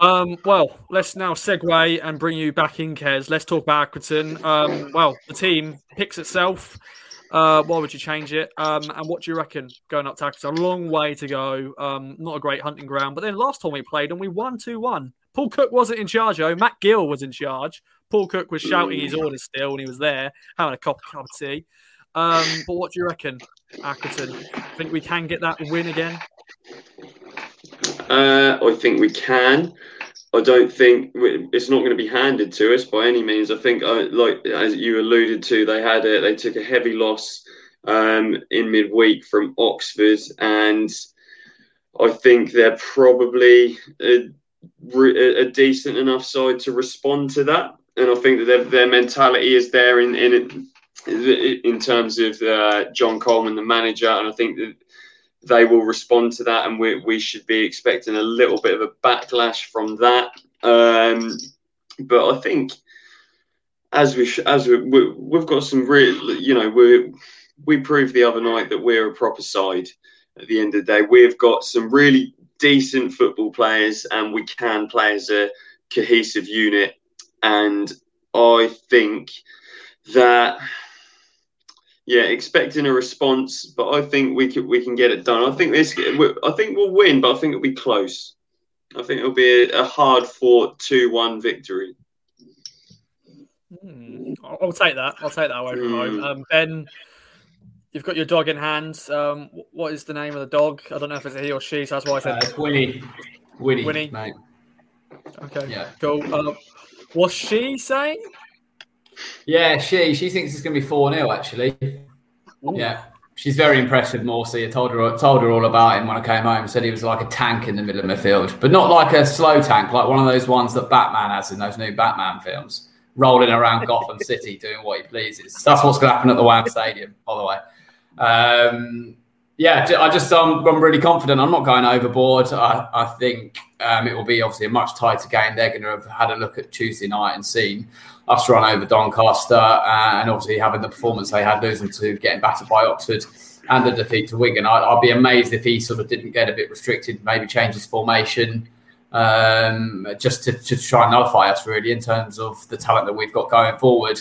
Um, well, let's now segue and bring you back in, Kes. Let's talk about Accrington. Um, well, the team picks itself. Uh, why would you change it? Um, and what do you reckon going up Accrington? A long way to go. Um, not a great hunting ground. But then last time we played and we won 2 1. Paul Cook wasn't in charge, though. Matt Gill was in charge. Paul Cook was shouting his orders still when he was there, having a cup, cup of tea. Um, but what do you reckon, Accrington? Think we can get that win again? Uh, I think we can. I don't think it's not going to be handed to us by any means. I think, uh, like as you alluded to, they had a, they took a heavy loss um, in midweek from Oxford, and I think they're probably a, a decent enough side to respond to that. And I think that their, their mentality is there in in in terms of uh, John Coleman, the manager, and I think that they will respond to that, and we, we should be expecting a little bit of a backlash from that. Um, but I think as we as we, we we've got some real, you know, we we proved the other night that we're a proper side. At the end of the day, we've got some really decent football players, and we can play as a cohesive unit. And I think that yeah, expecting a response, but I think we can we can get it done. I think this, I think we'll win, but I think it'll be close. I think it'll be a, a hard fought two one victory. Hmm. I'll, I'll take that. I'll take that away from home. Hmm. Um, ben, you've got your dog in hand. Um, what is the name of the dog? I don't know if it's a he or she, so that's why I Uh, said it's Winnie. Winnie, Winnie. mate. okay. Yeah. Cool. Uh, what's she saying? Yeah, she she thinks it's going to be 4 0, actually. Yeah. She's very impressed with Morsy. I told her told her all about him when I came home. Said he was like a tank in the middle of midfield, but not like a slow tank, like one of those ones that Batman has in those new Batman films, rolling around Gotham City doing what he pleases. That's what's going to happen at the Wham Stadium, by the way. Um, Yeah, I just um, I'm really confident. I'm not going overboard. I, I think um, it will be obviously a much tighter game. They're going to have had a look at Tuesday night and seen us run over Doncaster, uh, and obviously having the performance they had, losing to getting battered by Oxford and the defeat to Wigan. I, would be amazed if he sort of didn't get a bit restricted, maybe change his formation, um, just to, to try and nullify us really in terms of the talent that we've got going forward.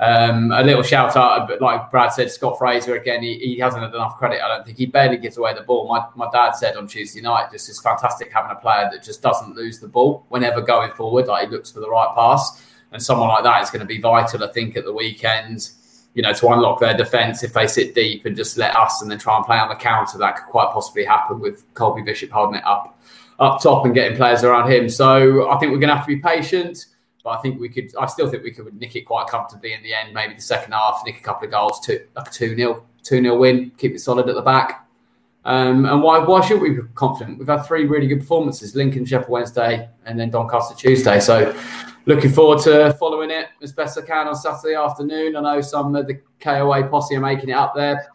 Um, a little shout out, but like Brad said, Scott Fraser again. He, he hasn't had enough credit. I don't think he barely gives away the ball. My, my dad said on Tuesday night, just is fantastic having a player that just doesn't lose the ball whenever going forward. Like he looks for the right pass, and someone like that is going to be vital. I think at the weekend, you know, to unlock their defence if they sit deep and just let us and then try and play on the counter. That could quite possibly happen with Colby Bishop holding it up up top and getting players around him. So I think we're going to have to be patient. But I think we could. I still think we could nick it quite comfortably in the end. Maybe the second half, nick a couple of goals, two like a two 0 two 0 win, keep it solid at the back. Um, and why why should we be confident? We've had three really good performances: Lincoln, Sheffield Wednesday, and then Doncaster Tuesday. So looking forward to following it as best I can on Saturday afternoon. I know some of the KOA posse are making it up there.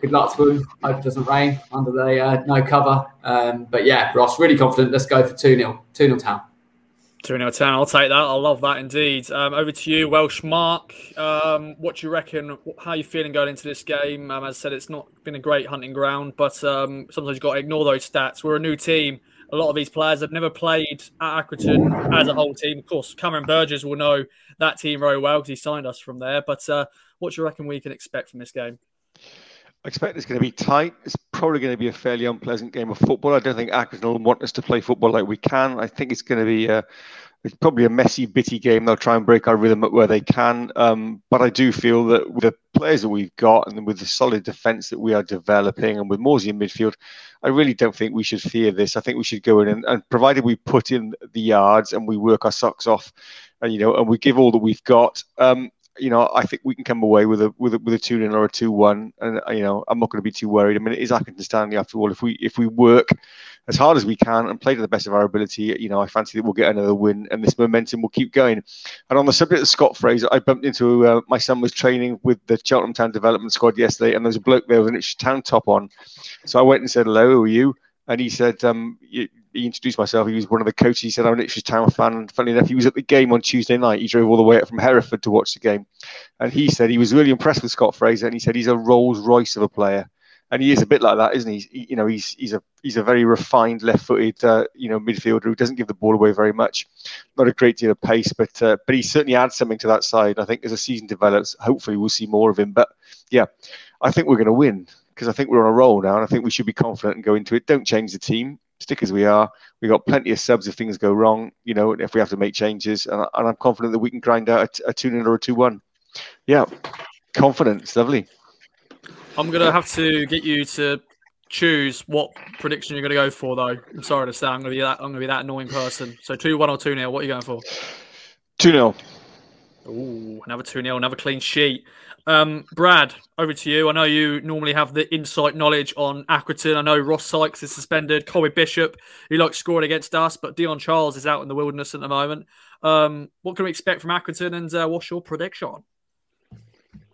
Good luck to them. Hope it doesn't rain under the uh, no cover. Um, but yeah, Ross, really confident. Let's go for 2 0. 2 0 town. 2 0 10. I'll take that. I love that indeed. Um, over to you, Welsh Mark. Um, what do you reckon? How are you feeling going into this game? Um, as I said, it's not been a great hunting ground, but um, sometimes you've got to ignore those stats. We're a new team. A lot of these players have never played at Accrington as a whole team. Of course, Cameron Burgess will know that team very well because he signed us from there. But uh, what do you reckon we can expect from this game? I expect it's going to be tight. It's probably going to be a fairly unpleasant game of football. I don't think Accrington will want us to play football like we can. I think it's going to be a, it's probably a messy, bitty game. They'll try and break our rhythm up where they can. Um, but I do feel that with the players that we've got and with the solid defence that we are developing and with Morsy in midfield, I really don't think we should fear this. I think we should go in and, and provided we put in the yards and we work our socks off, and you know, and we give all that we've got. Um, you know, I think we can come away with a with a with a two 0 or a two one, and you know, I'm not going to be too worried. I mean, it is Accrington Stanley after all. If we if we work as hard as we can and play to the best of our ability, you know, I fancy that we'll get another win, and this momentum will keep going. And on the subject of Scott Fraser, I bumped into uh, my son was training with the Cheltenham Town Development Squad yesterday, and there's a bloke there with an Ipswich Town top on. So I went and said hello, who are you? And he said, um, he introduced myself. He was one of the coaches. He said, I'm an Ipswich Town fan. And funny enough, he was at the game on Tuesday night. He drove all the way up from Hereford to watch the game. And he said he was really impressed with Scott Fraser. And he said he's a Rolls Royce of a player. And he is a bit like that, isn't he? he you know, he's he's a he's a very refined left-footed, uh, you know, midfielder who doesn't give the ball away very much. Not a great deal of pace, but uh, but he certainly adds something to that side. I think as the season develops, hopefully we'll see more of him. But yeah, I think we're going to win because I think we're on a roll now, and I think we should be confident and go into it. Don't change the team stick as we are. We've got plenty of subs if things go wrong, you know, if we have to make changes. And, and I'm confident that we can grind out a, a 2 0 or a 2 1. Yeah, confidence. Lovely. I'm going to have to get you to choose what prediction you're going to go for, though. I'm sorry to say, I'm going to be that, I'm going to be that annoying person. So 2 1 or 2 0, what are you going for? 2 0. Ooh, another 2 0, another clean sheet. Um, Brad, over to you. I know you normally have the insight knowledge on Accrington. I know Ross Sykes is suspended. Colby Bishop, he likes scoring against us, but Dion Charles is out in the wilderness at the moment. Um, what can we expect from Accrington, and uh, what's your prediction?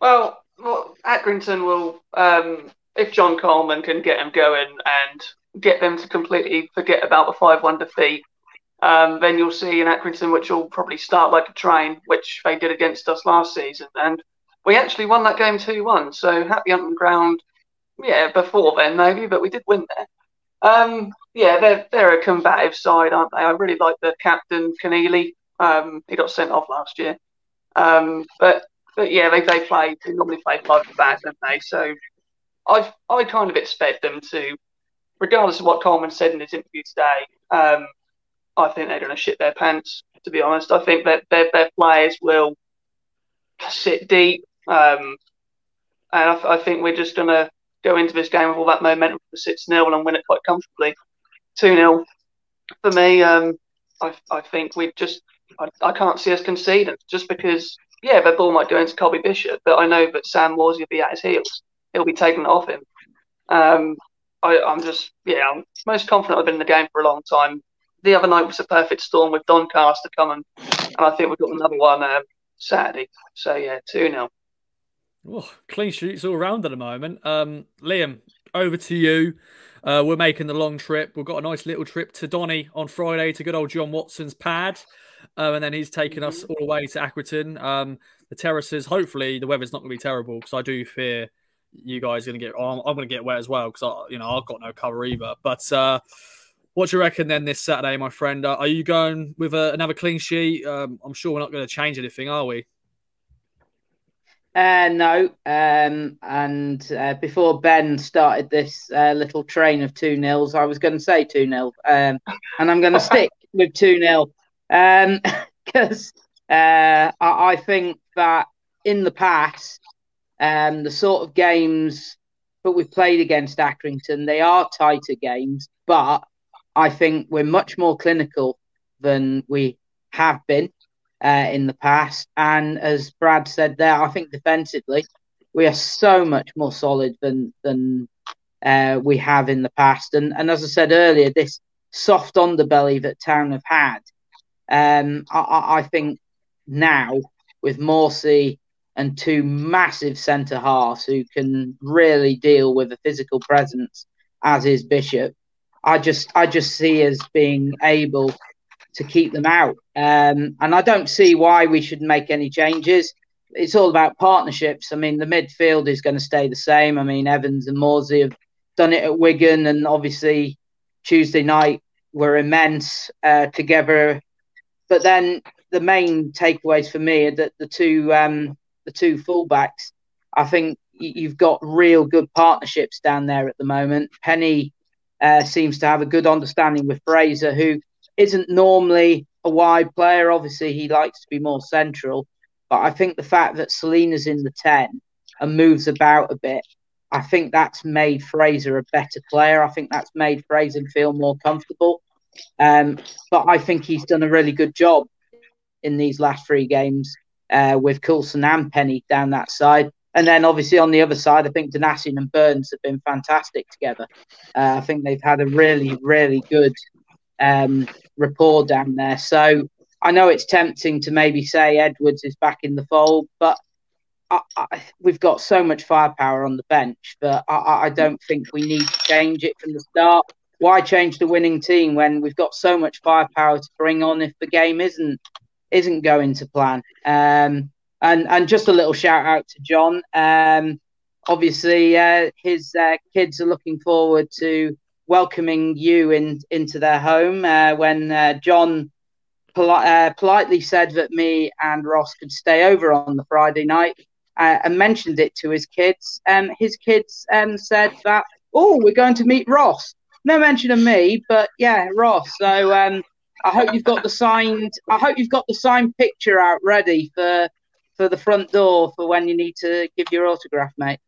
Well, well Accrington will, um, if John Coleman can get them going and get them to completely forget about the 5 1 defeat, um, then you'll see an Accrington which will probably start like a train, which they did against us last season. And we actually won that game 2 1. So happy hunting ground, yeah, before then maybe, but we did win there. Um, yeah, they're, they're a combative side, aren't they? I really like the captain, Conneely. Um, he got sent off last year. Um, but but yeah, they, they play, they normally play five back, don't they? So I I kind of expect them to, regardless of what Coleman said in his interview today, um, I think they're going to shit their pants, to be honest. I think that their, their players will sit deep. Um, and I, I, think we're just going to go into this game with all that momentum for 6 0 and win it quite comfortably. 2 0 for me. Um, I, I think we just, I, I can't see us conceding just because, yeah, the ball might go into Colby Bishop, but I know that Sam Morsy will be at his heels. He'll be taking it off him. Um, I, am just, yeah, I'm most confident I've been in the game for a long time. The other night was a perfect storm with Doncaster coming, and I think we've got another one um, Saturday. So yeah, two 0 Oh, clean sheets all around at the moment. Um, Liam, over to you. Uh, we're making the long trip. We've got a nice little trip to Donny on Friday to good old John Watson's pad. Uh, and then he's taking us all the way to Accrington. Um, the terraces, hopefully, the weather's not going to be terrible because I do fear you guys are going to get, I'm, I'm going to get wet as well because, you know, I've got no cover either. But uh, what do you reckon then this Saturday, my friend? Uh, are you going with a, another clean sheet? Um, I'm sure we're not going to change anything, are we? Uh, no. Um, and uh, before Ben started this uh, little train of 2 nils, I was going to say 2 nil, Um, and I'm going to stick with 2 0 because um, uh, I, I, think that in the past, um, the sort of games that we've played against Accrington, they are tighter games, but I think we're much more clinical than we have been uh, in the past. And as Brad said there, I think defensively we are so much more solid than than uh, we have in the past. And and as I said earlier, this soft underbelly that Town have had, um, I, I think now with Morsy and two massive centre halves who can really deal with a physical presence, as is Bishop. I just I just see as being able to keep them out. Um, and I don't see why we should make any changes. It's all about partnerships. I mean, the midfield is going to stay the same. I mean, Evans and Morsy have done it at Wigan, and obviously Tuesday night were immense uh, together. But then the main takeaways for me are that the two um, the two fullbacks, I think you've got real good partnerships down there at the moment. Penney uh, seems to have a good understanding with Fraser, who isn't normally a wide player. Obviously, he likes to be more central. But I think the fact that Celina's in the 10 and moves about a bit, I think that's made Fraser a better player. I think that's made Fraser feel more comfortable. Um, but I think he's done a really good job in these last three games uh, with Coulson and Penney down that side. And then obviously on the other side, I think Donacien and Burns have been fantastic together. Uh, I think they've had a really, really good um, rapport down there. So I know it's tempting to maybe say Edwards is back in the fold, but I, I, we've got so much firepower on the bench that I, I, don't think we need to change it from the start. Why change the winning team when we've got so much firepower to bring on if the game isn't isn't going to plan? Um, and and just a little shout out to John. Um, obviously, uh, his uh, kids are looking forward to welcoming you in, into their home. Uh, when uh, John poli- uh, politely said that me and Ross could stay over on the Friday night uh, and mentioned it to his kids, um, his kids um, said that, oh, we're going to meet Ross. No mention of me, but yeah, Ross. So um, I hope you've got the signed. I hope you've got the signed picture out ready for for the front door for when you need to give your autograph, mate.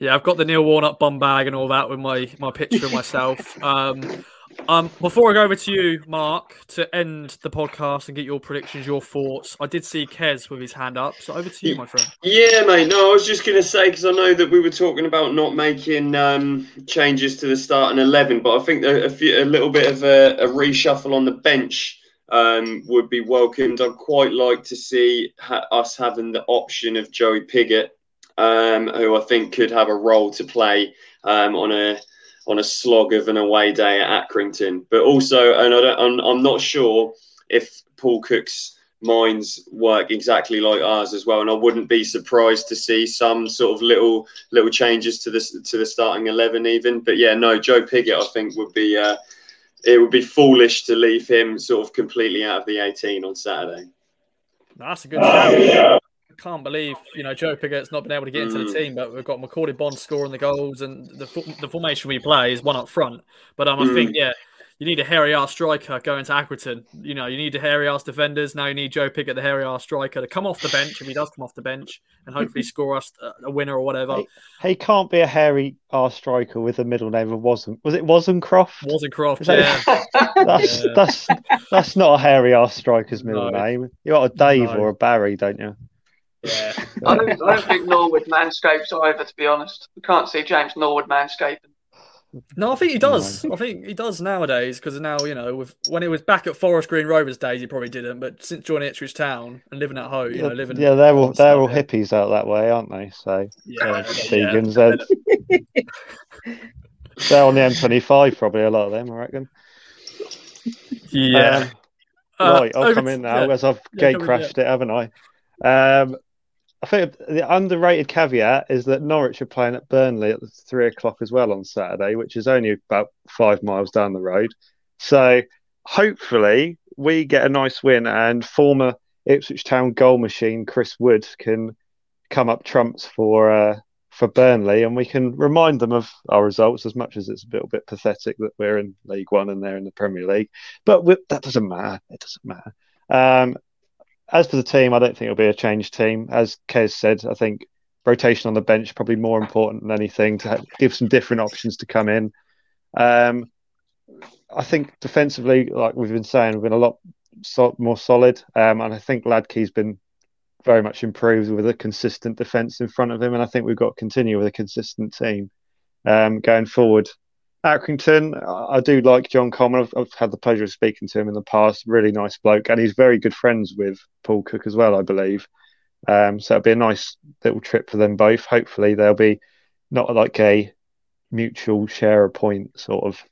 Yeah, I've got the Neil Warnock bum bag and all that with my my picture of myself. Um, um, before I go over to you, Mark, to end the podcast and get your predictions, your thoughts, I did see Kes with his hand up. So over to you, my friend. Yeah, mate. No, I was just going to say because I know that we were talking about not making um, changes to the start starting eleven, but I think a, a, few, a little bit of a, a reshuffle on the bench um, would be welcomed. I'd quite like to see ha- us having the option of Joey Pigott um, who I think could have a role to play um, on a on a slog of an away day at Accrington. But also, and I don't, I'm, I'm not sure if Paul Cook's minds work exactly like ours as well. And I wouldn't be surprised to see some sort of little little changes to this to the starting eleven even. But yeah, no, Joe Pigott I think would be uh, it would be foolish to leave him sort of completely out of the eighteen on Saturday. That's a good shout can't believe you know Joe Pigott's not been able to get into the mm. team, but we've got Macauley Bonne scoring the goals, and the the formation we play is one up front. But um, I mm. think yeah, you need a hairy ass striker going to Accrington. You know, you need a hairy ass defenders. Now you need Joe Pigott, the hairy ass striker, to come off the bench if he does come off the bench and hopefully score us a winner or whatever. He, he can't be a hairy ass striker with a middle name of wasn't was it Wozencroft? Wozencroft, yeah. that's yeah. that's that's not a hairy ass striker's middle no. name. You got a Dave no. or a Barry, don't you? Yeah, I don't, I don't think Norwood manscapes either. To be honest, I can't see James Norwood manscaping. No, I think he does. I think he does nowadays because now you know, with when it was back at Forest Green Rovers days, he probably didn't. But since joining Ipswich Town and living at home, you know, living yeah, they're all they're all hippies out that way, aren't they? So Yeah, uh, yeah. vegans. They're, they're on the M25 probably a lot of them, I reckon. yeah. Um, Uh, right, I'll come in now yeah. as I've Yeah, gate crashed it, haven't I? Um, I think the underrated caveat is that Norwich are playing at Burnley at three o'clock as well on Saturday, which is only about five miles down the road. So hopefully we get a nice win and former Ipswich Town goal machine Chris Wood can come up trumps for uh, for Burnley, and we can remind them of our results as much as it's a little bit pathetic that we're in League One and they're in the Premier League. But that doesn't matter. It doesn't matter. Um, as for the team, I don't think it'll be a changed team. As Kes said, I think rotation on the bench probably more important than anything to give some different options to come in. Um, I think defensively, like we've been saying, we've been a lot so- more solid, um, and I think Hladky's been very much improved with a consistent defence in front of him, and I think we've got to continue with a consistent team um, going forward. Accrington, I do like John Coleman. I've, I've had the pleasure of speaking to him in the past. Really nice bloke, and he's very good friends with Paul Cook as well, I believe. Um, so it'll be a nice little trip for them both. Hopefully, there'll be not like a mutual share a point sort of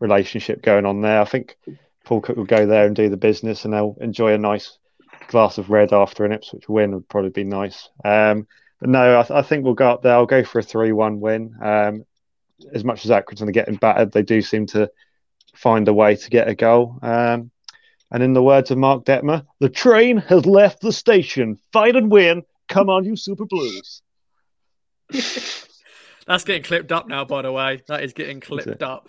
relationship going on there. I think Paul Cook will go there and do the business, and they'll enjoy a nice glass of red after an Ipswich win. Would probably be nice. Um, but no, I, th- I think we'll go up there. I'll go for a three-one win. Um, as much as Accrington are getting battered, they do seem to find a way to get a goal. Um, and in the words of Mark Detmer, the train has left the station. Fight and win. Come on, you Super Blues. That's getting clipped up now, by the way. That is getting clipped it? up.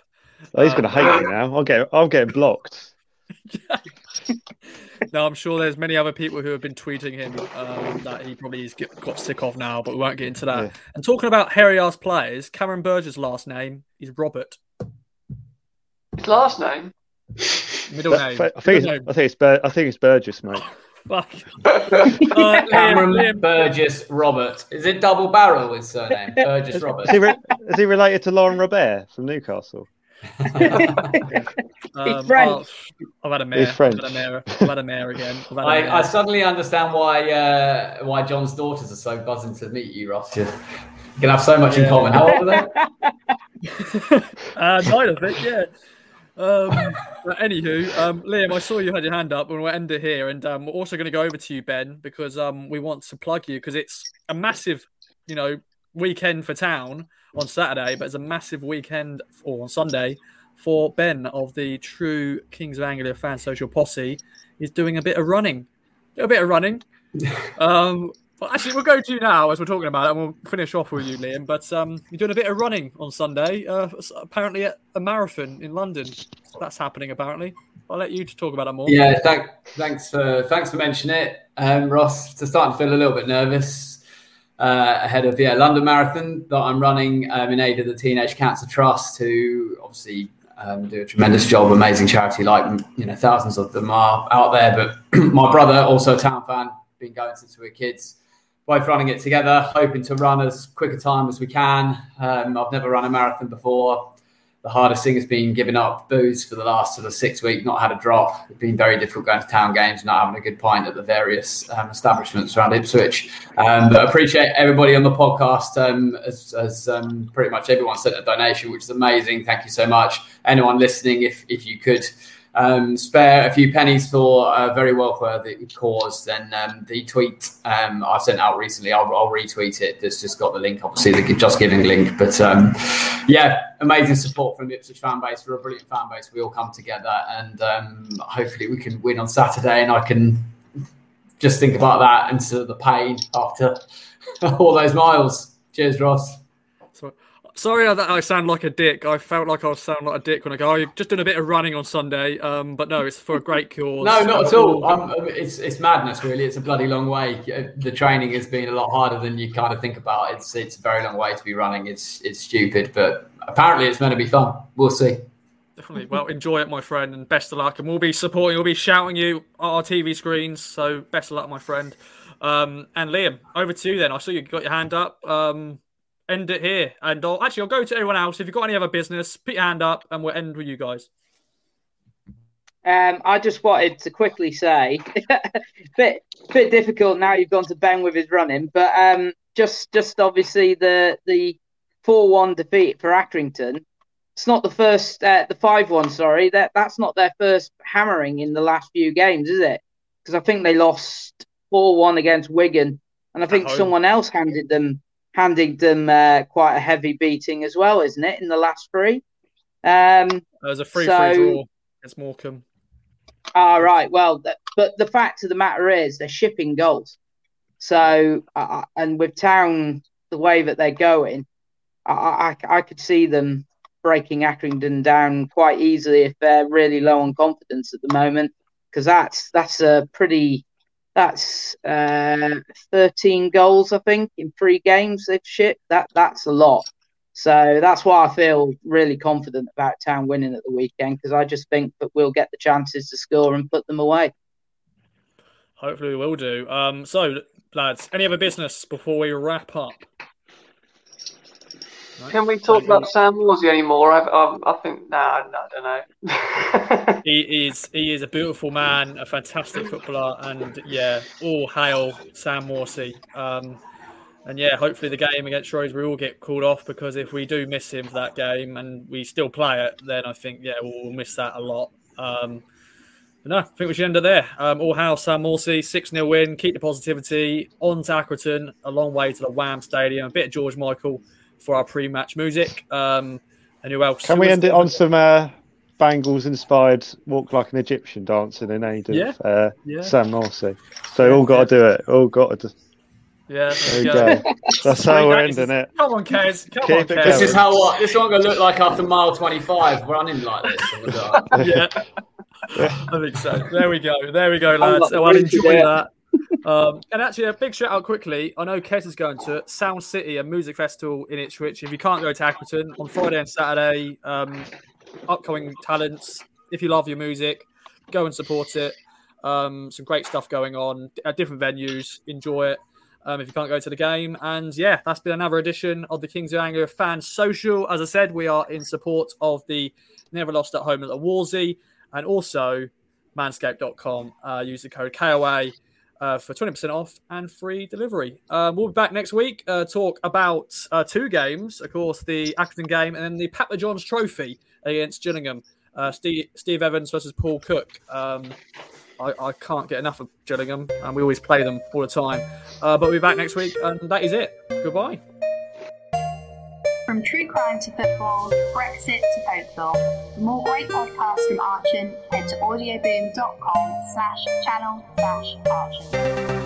Oh, he's Um, going to hate me now. I'll get. I'm getting blocked. No, I'm sure there's many other people who have been tweeting him um, that he probably has get, got sick of now, but we won't get into that. Yeah. And talking about hairy ass players, Cameron Burgess' last name is Robert. His last name. Middle But- name. I think. It's, Middle I think it's. Bur- I think it's Burgess, mate. Fuck. Uh, Cameron Liam, Burgess Robert. Is it double barrel his surname? Burgess Robert. Is he, re- is he related to Laurent Robert from Newcastle? Um, French. oh, I've had a mare. He's French. I've had a mare. I've had a mare again. I've had a I, mare. I suddenly understand why uh, why John's daughters are so buzzing to meet you, Ross. You can have so much in common. How old are they? uh, nine, I think, yeah. Um, but anywho, um, Liam, I saw you had your hand up, and we'll end it here. And um, we're also going to go over to you, Ben, because um, we want to plug you because it's a massive, you know, weekend for town on Saturday, but it's a massive weekend or on Sunday for Ben of the True Kings of Anglia Fan Social Posse. He's doing a bit of running, a bit of running. Um, well, actually, we'll go to you now as we're talking about it, and we'll finish off with you, Liam. But um, you're doing a bit of running on Sunday, uh, apparently at a marathon in London. That's happening, apparently. I'll let you to talk about it more. Yeah, thank, thanks for thanks for mentioning it, um, Ross. To start to feel a little bit nervous uh, ahead of yeah, London Marathon that I'm running um, in aid of the Teenage Cancer Trust, who obviously um, do a tremendous job, amazing charity. Like you know, thousands of them are out there. But my brother, also a town fan, been going since we were kids. Both running it together, hoping to run as quick a time as we can. Um, I've never run a marathon before the hardest thing has been giving up booze for the last sort of six weeks, not had a drop. It's been very difficult going to town games, not having a good pint at the various um, establishments around Ipswich. Um, but appreciate everybody on the podcast um, as, as um, pretty much everyone sent a donation, which is amazing. Thank you so much. Anyone listening, if, if you could um, spare a few pennies for a very well-worthy cause, then um, the tweet um, I sent out recently, I'll, I'll retweet it. That's just got the link, obviously, the Just Giving link. But um, yeah, amazing support from Ipswich fan base. We're a brilliant fan base. We all come together, and um, hopefully we can win on Saturday. And I can just think about that and sort of the pain after all those miles. Cheers, Ross. So, sorry that I sound like a dick. I felt like I was sounding like a dick when I go, oh, you're just doing a bit of running on Sunday. Um, but no, it's for a great cause. No, not at all. Um, it's it's madness, really. It's a bloody long way. Uh, The training has been a lot harder than you kind of think about. It's it's a very long way to be running. It's it's stupid, but apparently it's meant to be fun. We'll see. Definitely. Well, enjoy it, my friend, and best of luck. And we'll be supporting, we'll be shouting you at our TV screens. So best of luck, my friend. Um, and Liam, over to you then. I saw you got your hand up. Um, end it here. And I'll, actually, I'll go to everyone else. If you've got any other business, put your hand up, and we'll end with you guys. Um, I just wanted to quickly say, bit bit difficult now. You've gone to Ben with his running, but um, just just obviously the the four one defeat for Accrington. It's not the first, uh, the five one. Sorry, that that's not their first hammering in the last few games, is it? Because I think they lost four one against Wigan, and I think someone else handed them handed them uh, quite a heavy beating as well, isn't it? In the last three. Um, There's a free So- free draw against Morecambe. All right. Well, th- but the fact of the matter is they're shipping goals. So, uh, and with Town the way that they're going, I, I, I could see them breaking Accrington down quite easily if they're really low on confidence at the moment, because that's that's a pretty that's uh, 13 goals I think in three games they've shipped. That that's a lot. So that's why I feel really confident about Town winning at the weekend because I just think that we'll get the chances to score and put them away. Hopefully, we will do. Um, so, lads, any other business before we wrap up? Right. Can we talk about Sam Morsy anymore? I, I, I think, nah, nah, I don't know. He is he is a beautiful man, a fantastic footballer, and yeah, all hail Sam Morsy. Um, and yeah, hopefully the game against Shrewsbury will get called off because if we do miss him for that game and we still play it, then I think yeah we'll miss that a lot. Um, no, I think we should end it there. Um, all hail Sam Morsy, six 0 win. Keep the positivity on to Accrington, a long way to the Wham Stadium. A bit of George Michael for our pre-match music. Um, and who else? Can Who we was- end it on some uh, Bangles inspired walk like an Egyptian dancing in aid of Yeah. uh, Yeah. Sam Morsy? So all got to do it. All got to. Do... Yeah, There there we go. go. That's how we're ending it. Come on, Kes. Come Keep on, it Kes. This is how what this is what I'm gonna look like after mile 25 running like this. all yeah, I think so. There we go. There we go, lads. not So I'll agreeing to enjoy that. Um, and actually, a big shout out quickly. I know Kes is going to. Sound City, a music festival in Ipswich. If you can't go to Accrington on Friday and Saturday, um, upcoming talents. If you love your music, go and support it. Um, some great stuff going on at different venues. Enjoy it. Um, if you can't go to the game, and yeah, that's been another edition of the Kings of Anglia Fan Social. As I said, we are in support of the Never Lost at Home at the Wolsey, and also manscaped.com. Uh, use the code KOA uh, for 20% off and free delivery. Uh, we'll be back next week, uh, talk about uh, two games, of course, the Accrington game and then the Papa John's Trophy against Gillingham. Uh, Steve, Steve Evans versus Paul Cook. Um, I, I can't get enough of Gillingham, and we always play them all the time. But we'll be back next week, and that is it. Goodbye. From true crime to football, Brexit to Oakville. For more great podcasts from Archon, head to audioboom.com slash channel slash Archon.